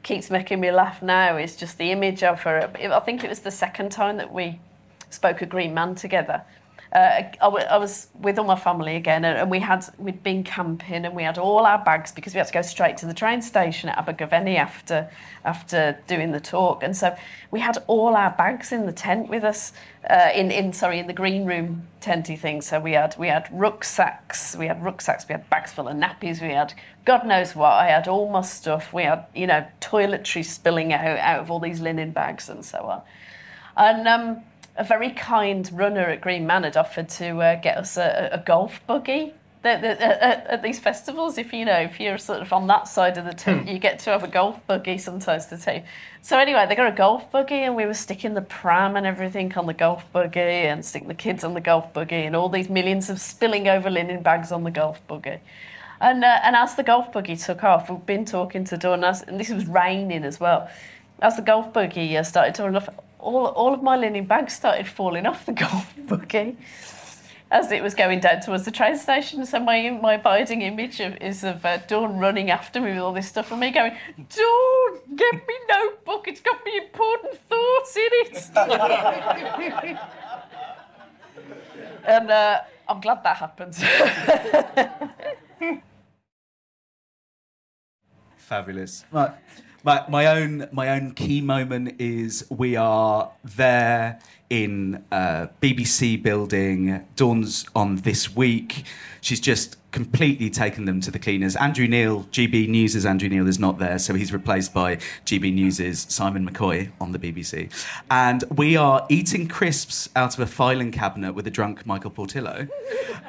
keeps making me laugh now is just the image of her. I think it was the second time that we spoke a Green Man together. Uh, I, w- I was with all my family again, and, and we had we'd been camping, and we had all our bags because we had to go straight to the train station at Abergavenny after after doing the talk, and so we had all our bags in the tent with us, uh, in in sorry in the green room tenty thing. So we had we had rucksacks, we had rucksacks, we had bags full of nappies, we had God knows what. I had all my stuff. We had you know toiletries spilling out out of all these linen bags and so on, and. Um, a very kind runner at Green Man had offered to uh, get us a, a golf buggy. The, at, at these festivals, if you know, if you're sort of on that side of the tent, you get to have a golf buggy sometimes to take. So anyway, they got a golf buggy, and we were sticking the pram and everything on the golf buggy, and sticking the kids on the golf buggy, and all these millions of spilling over linen bags on the golf buggy. And uh, and as the golf buggy took off, we've been talking to Dawn, as, and this was raining as well. As the golf buggy uh, started turning off, all, all of my linen bags started falling off the golf <laughs> buggy as it was going down towards the train station. So my my abiding image of, is of uh, Dawn running after me with all this stuff, and me going, Dawn, get me notebook. It's got me important thoughts in it. <laughs> and uh, I'm glad that happened. <laughs> Fabulous. My, my, my own my own key moment is we are there in uh, BBC building. Dawn's on this week. She's just completely taken them to the cleaners. Andrew Neil, GB News' Andrew Neil is not there, so he's replaced by GB News' Simon McCoy on the BBC. And we are eating crisps out of a filing cabinet with a drunk Michael Portillo.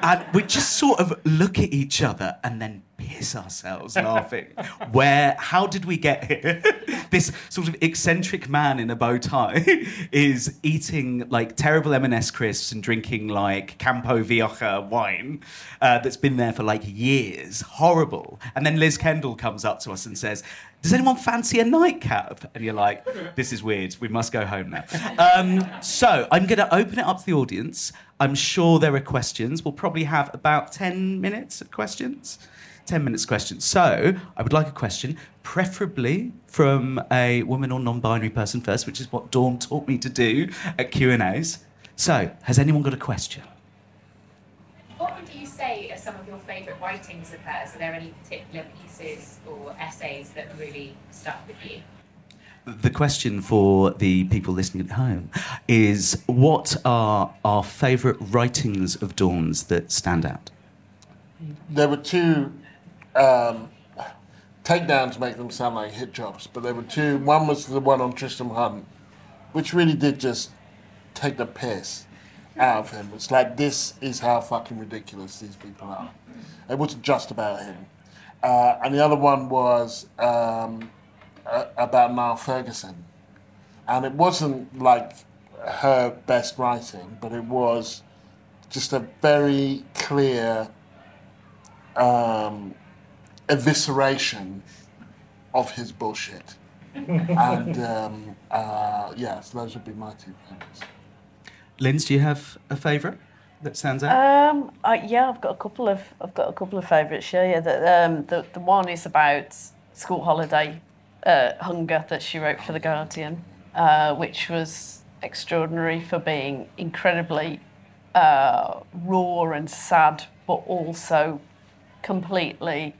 And we just sort of look at each other and then piss ourselves laughing. <laughs> Where, how did we get here? <laughs> this sort of eccentric man in a bow tie <laughs> is eating like terrible M&S crisps and drinking like Campo Vieja wine uh, that's been there for like years. Horrible. And then Liz Kendall comes up to us and says, does anyone fancy a nightcap? And you're like, this is weird. We must go home now. Um, so I'm going to open it up to the audience. I'm sure there are questions. We'll probably have about 10 minutes of questions. 10 minutes questions. So I would like a question, preferably from a woman or non-binary person first, which is what Dawn taught me to do at Q&As. So, has anyone got a question? What would you say are some of your favourite writings of hers? Are there any particular pieces or essays that really stuck with you? The question for the people listening at home is what are our favourite writings of Dawn's that stand out? There were two um, takedowns make them sound like hit jobs, but there were two. One was the one on Tristram Hunt, which really did just take the piss out of him. It's like this is how fucking ridiculous these people are. It wasn't just about him. Uh, and the other one was um, uh, about Niall Ferguson, and it wasn't like her best writing, but it was just a very clear um, evisceration of his bullshit. <laughs> and um, uh, yeah, so those would be my two favorites. Linz, do you have a favourite that stands out? Um, I, yeah, I've got a couple of I've got a couple of favourites. Yeah, yeah. The, um, the the one is about school holiday uh, hunger that she wrote for the Guardian, uh, which was extraordinary for being incredibly uh, raw and sad, but also completely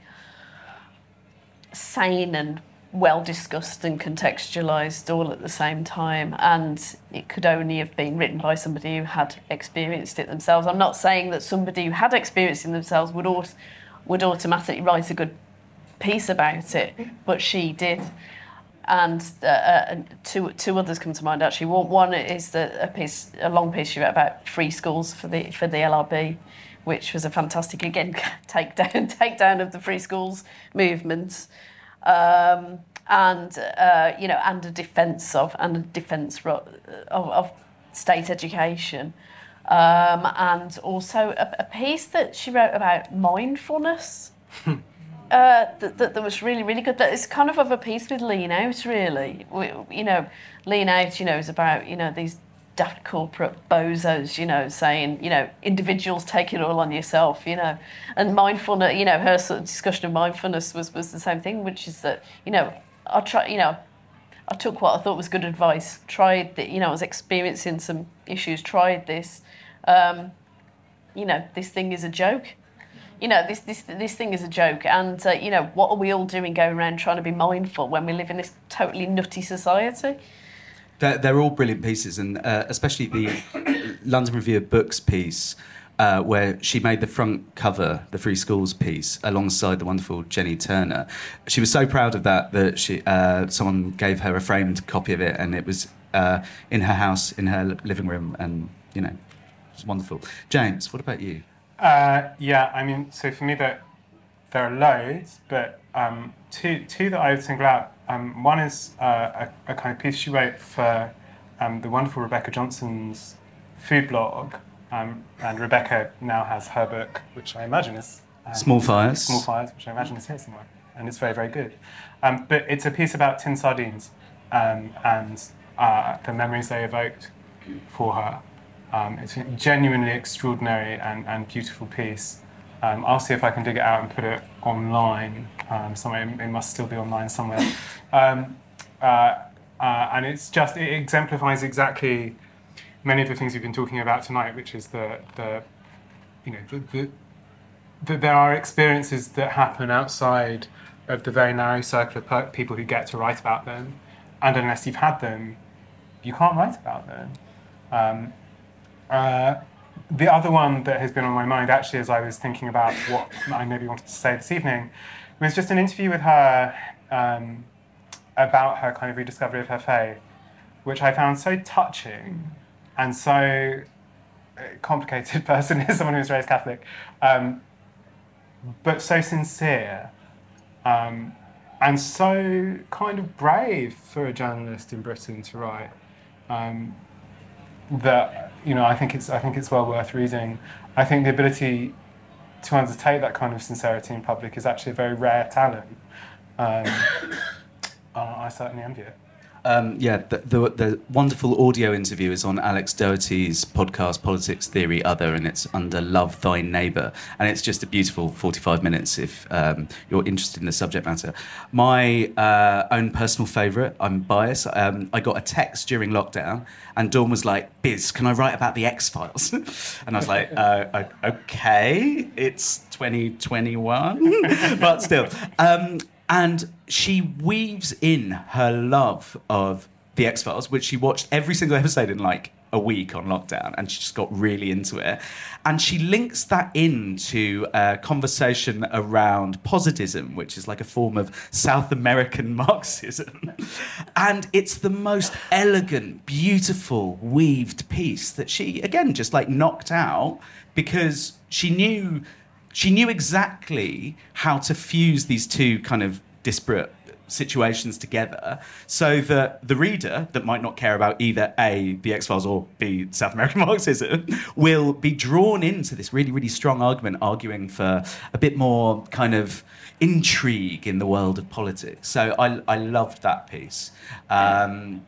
sane and well discussed and contextualized all at the same time and it could only have been written by somebody who had experienced it themselves. I'm not saying that somebody who had experienced it themselves would aut- would automatically write a good piece about it but she did. And uh, uh, two two others come to mind actually. One, is the, a piece a long piece she wrote about free schools for the for the LRB which was a fantastic again <laughs> takedown <laughs> takedown of the free schools movement. Um, and uh, you know, and a defence of and a defence of, of state education, um, and also a, a piece that she wrote about mindfulness. Uh, that, that, that was really, really good. That is kind of of a piece with Lean Out, really. We, you know, Lean Out, you know, is about, you know, these daft corporate bozos, you know, saying, you know, individuals take it all on yourself, you know. And mindfulness, you know, her sort of discussion of mindfulness was, was the same thing, which is that, you know, I try, you know, I took what I thought was good advice, tried that, you know, I was experiencing some issues, tried this. Um, you know, this thing is a joke you know, this, this, this thing is a joke. And, uh, you know, what are we all doing going around trying to be mindful when we live in this totally nutty society? They're, they're all brilliant pieces, and uh, especially the London Review of Books piece, uh, where she made the front cover, the Free Schools piece, alongside the wonderful Jenny Turner. She was so proud of that that she uh, someone gave her a framed copy of it, and it was uh, in her house, in her living room, and you know, it was wonderful. James, what about you? Uh, yeah, I mean, so for me, there, there are loads, but um, two, two that I would single out. Um, one is uh, a, a, kind of piece she wrote for um, the wonderful Rebecca Johnson's food blog. Um, and Rebecca now has her book, which I imagine is um, Small Fires. Small Fires, which I imagine is here somewhere. And it's very, very good. Um, but it's a piece about tin sardines and uh, the memories they evoked for her. Um, it's a genuinely extraordinary and, and beautiful piece. Um, I'll see if I can dig it out and put it online um, somewhere. It must still be online somewhere. Um, uh, uh, and it's just, it exemplifies exactly many of the things we've been talking about tonight, which is the, the you know, the, the, the, there are experiences that happen outside of the very narrow circle of people who get to write about them. And unless you've had them, you can't write about them. Um, uh, the other one that has been on my mind, actually, as I was thinking about what I maybe wanted to say this evening, was just an interview with her um, about her kind of rediscovery of her faith, which I found so touching and so uh, complicated <laughs> person as someone who was raised Catholic, um, but so sincere. Um, and so kind of brave for a journalist in Britain to write. That you know I think it's I think it's well worth reading. I think the ability to undertake that kind of sincerity in public is actually a very rare talent. Um, <coughs> I certainly envy it. Um, yeah, the, the, the, wonderful audio interview is on Alex Doherty's podcast, Politics Theory Other, and it's under Love Thy Neighbour. And it's just a beautiful 45 minutes if um, you're interested in the subject matter. My uh, own personal favourite, I'm biased, um, I got a text during lockdown, and Dawn was like, Biz, can I write about the X Files? <laughs> and I was like, uh, okay, it's 2021, <laughs> but still. Um, and she weaves in her love of the X Files, which she watched every single episode in like a week on lockdown, and she just got really into it. And she links that into a conversation around positivism, which is like a form of South American <laughs> Marxism. and it's the most elegant, beautiful, weaved piece that she, again, just like knocked out because she knew she knew exactly how to fuse these two kind of disparate situations together so that the reader that might not care about either A, the X Files, or B, South American <laughs> Marxism, will be drawn into this really, really strong argument, arguing for a bit more kind of intrigue in the world of politics. So I, I loved that piece. Um,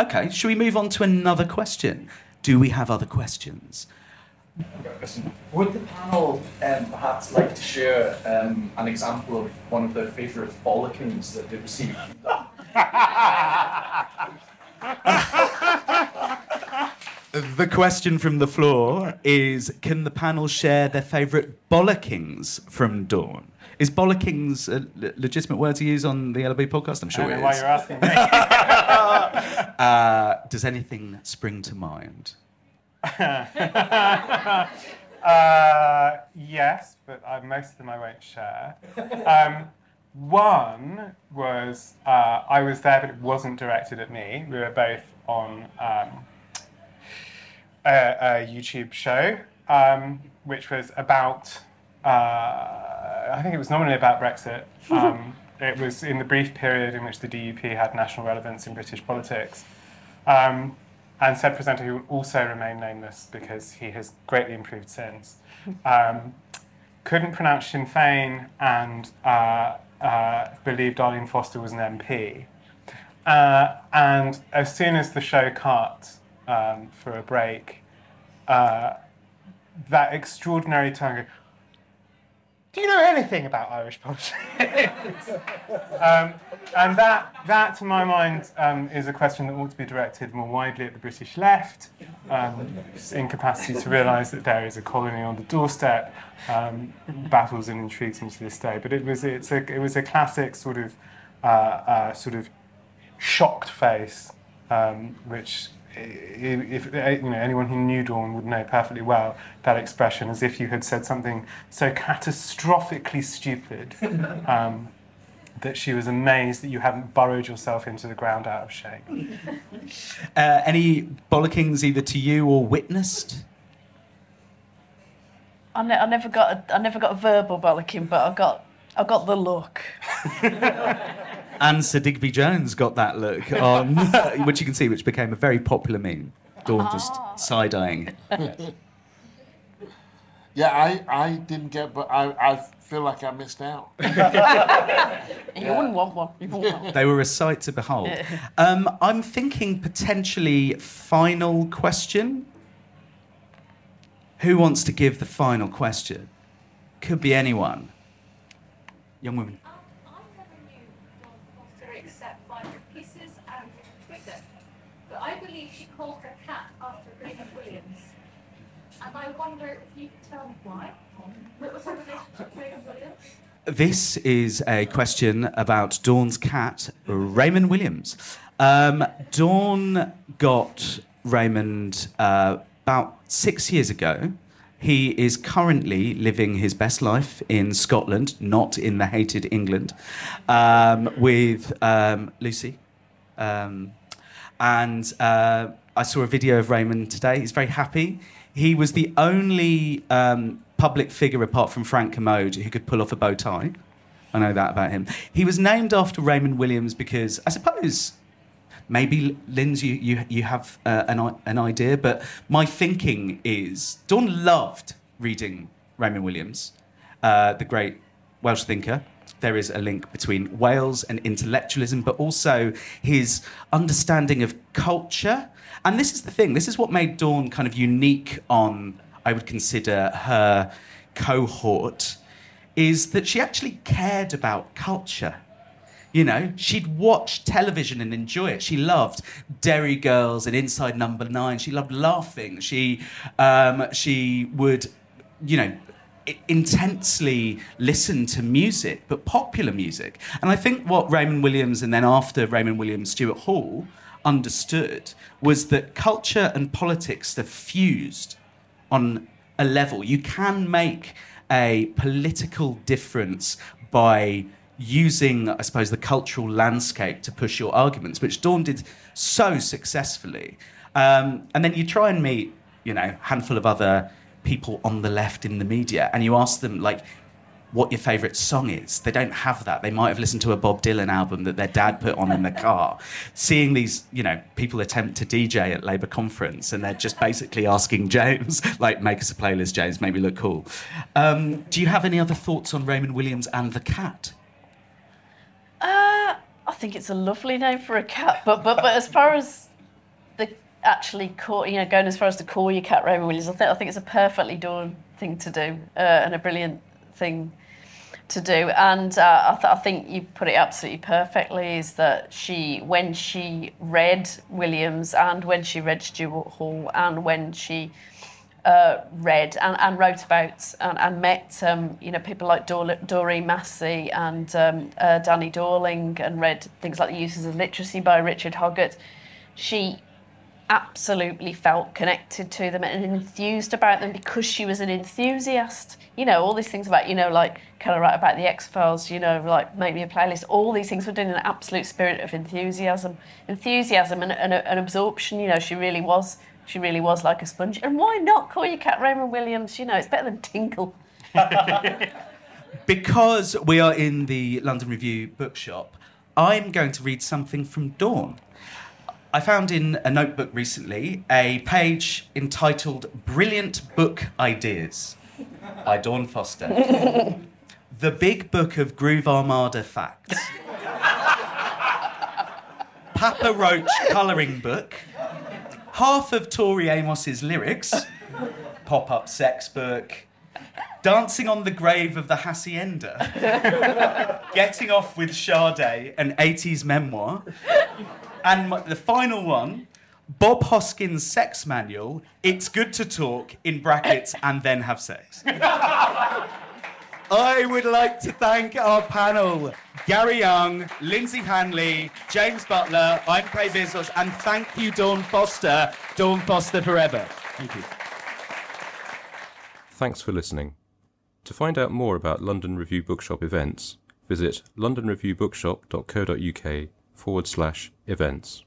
okay, should we move on to another question? Do we have other questions? Would the panel um, perhaps like to share um, an example of one of their favourite bollockings that they received? the question from the floor is Can the panel share their favourite bollockings from Dawn? Is bollockings a legitimate word to use on the LB podcast? I'm sure I it is. why you're asking me. <laughs> uh, does anything spring to mind? <laughs> uh, yes, but I, most of them I won't share. Um, one was uh, I was there, but it wasn't directed at me. We were both on um, a, a, YouTube show. Um, which was about, uh, I think it was nominally about Brexit. Um, <laughs> it was in the brief period in which the DUP had national relevance in British politics. Um, and said presenter who will also remain nameless because he has greatly improved since. <laughs> Um, couldn't pronounce Sinn Féin and uh, uh, believed Arlene Foster was an MP. Uh, and as soon as the show cut um, for a break, uh, that extraordinary tone, do you know anything about Irish politics? <laughs> um, and that, that, to my mind, um, is a question that ought to be directed more widely at the British left, um, incapacity to realise that there is a colony on the doorstep, um, baffles and intrigues me to this day. But it was, it's a, it was a classic sort of, uh, uh, sort of shocked face, um, which if, if you know anyone who knew Dawn would know perfectly well that expression, as if you had said something so catastrophically stupid <laughs> um, that she was amazed that you hadn't burrowed yourself into the ground out of shame. <laughs> Uh, any bollockings either to you or witnessed? I, ne- I never got a, I never got a verbal bollocking, but I got I got the look. <laughs> and Sir Digby Jones got that look on, <laughs> which you can see, which became a very popular meme. Dawn just side eyeing. <laughs> Yeah, I, I didn't get, but I, I feel like I missed out. <laughs> You wouldn't want one. You wouldn't want They were a sight to behold. Um, I'm thinking potentially final question. Who wants to give the final question? Could be anyone. Young woman. except by pieces and Twitter. But I believe she called her cat after Raymond Williams. And I wonder if you could tell me why. What was her relationship with Raymond Williams? This is a question about Dawn's cat, Raymond Williams. Um, Dawn got Raymond uh, about six years ago. He is currently living his best life in Scotland, not in the hated England, um, with um, Lucy. Um, and uh, I saw a video of Raymond today. He's very happy. He was the only um, public figure, apart from Frank Commode, who could pull off a bow tie. I know that about him. He was named after Raymond Williams because I suppose maybe Linz, you you, you have uh, an an idea, but my thinking is Dawn loved reading Raymond Williams, uh, the great Welsh thinker. There is a link between Wales and intellectualism, but also his understanding of culture. And this is the thing. This is what made Dawn kind of unique on, I would consider her cohort, is that she actually cared about culture. You know, she'd watch television and enjoy it. She loved Derry Girls and Inside Number Nine. She loved laughing. She, um, she would, you know, intensely listen to music, but popular music. And I think what Raymond Williams and then after Raymond Williams, Stuart Hall understood was that culture and politics are fused on a level. You can make a political difference by using, I suppose, the cultural landscape to push your arguments, which Dawn did so successfully. Um, and then you try and meet, you know, a handful of other people on the left in the media, and you ask them, like, what your favourite song is. They don't have that. They might have listened to a Bob Dylan album that their dad put on in the car. <laughs> Seeing these, you know, people attempt to DJ at Labour conference and they're just basically asking <laughs> James, like, make us a playlist, James, make me look cool. Um, do you have any other thoughts on Raymond Williams and the cat? Uh, I think it's a lovely name for a cat, but but but as far as the actually call, you know, going as far as to call your cat Raymond Williams, I think I think it's a perfectly done thing to do uh, and a brilliant thing to do. And uh, I, th- I think you put it absolutely perfectly. Is that she when she read Williams and when she read Stuart Hall and when she uh, read and, and wrote about and, and met um, you know people like Dor- Doreen Massey and um, uh, Danny Dorling and read things like The Uses of Literacy by Richard Hoggart. She absolutely felt connected to them and enthused about them because she was an enthusiast. You know, all these things about, you know, like, can I write about the X Files, you know, like, make me a playlist. All these things were done in an absolute spirit of enthusiasm. Enthusiasm and, and, and absorption, you know, she really was she really was like a sponge. And why not call your cat Raymond Williams? You know, it's better than Tinkle. <laughs> Because we are in the London Review bookshop, I'm going to read something from Dawn. I found in a notebook recently a page entitled Brilliant Book Ideas <laughs> by Dawn Foster. <laughs> the Big Book of Groove Armada Facts. <laughs> Papa Roach colouring book. Half of Tori Amos's lyrics. Pop up sex book. Dancing on the grave of the Hacienda. Getting off with Sade, an 80s memoir. And the final one, Bob Hoskins' sex manual. It's good to talk in brackets and then have sex. <laughs> I would like to thank our panel, Gary Younge, Lynsey Hanley, James Butler, I'm Kay Bezos, and thank you, Dawn Foster. Dawn Foster forever. Thank you. Thanks for listening. To find out more about London Review Bookshop events, visit londonreviewbookshop.co.uk forward slash events.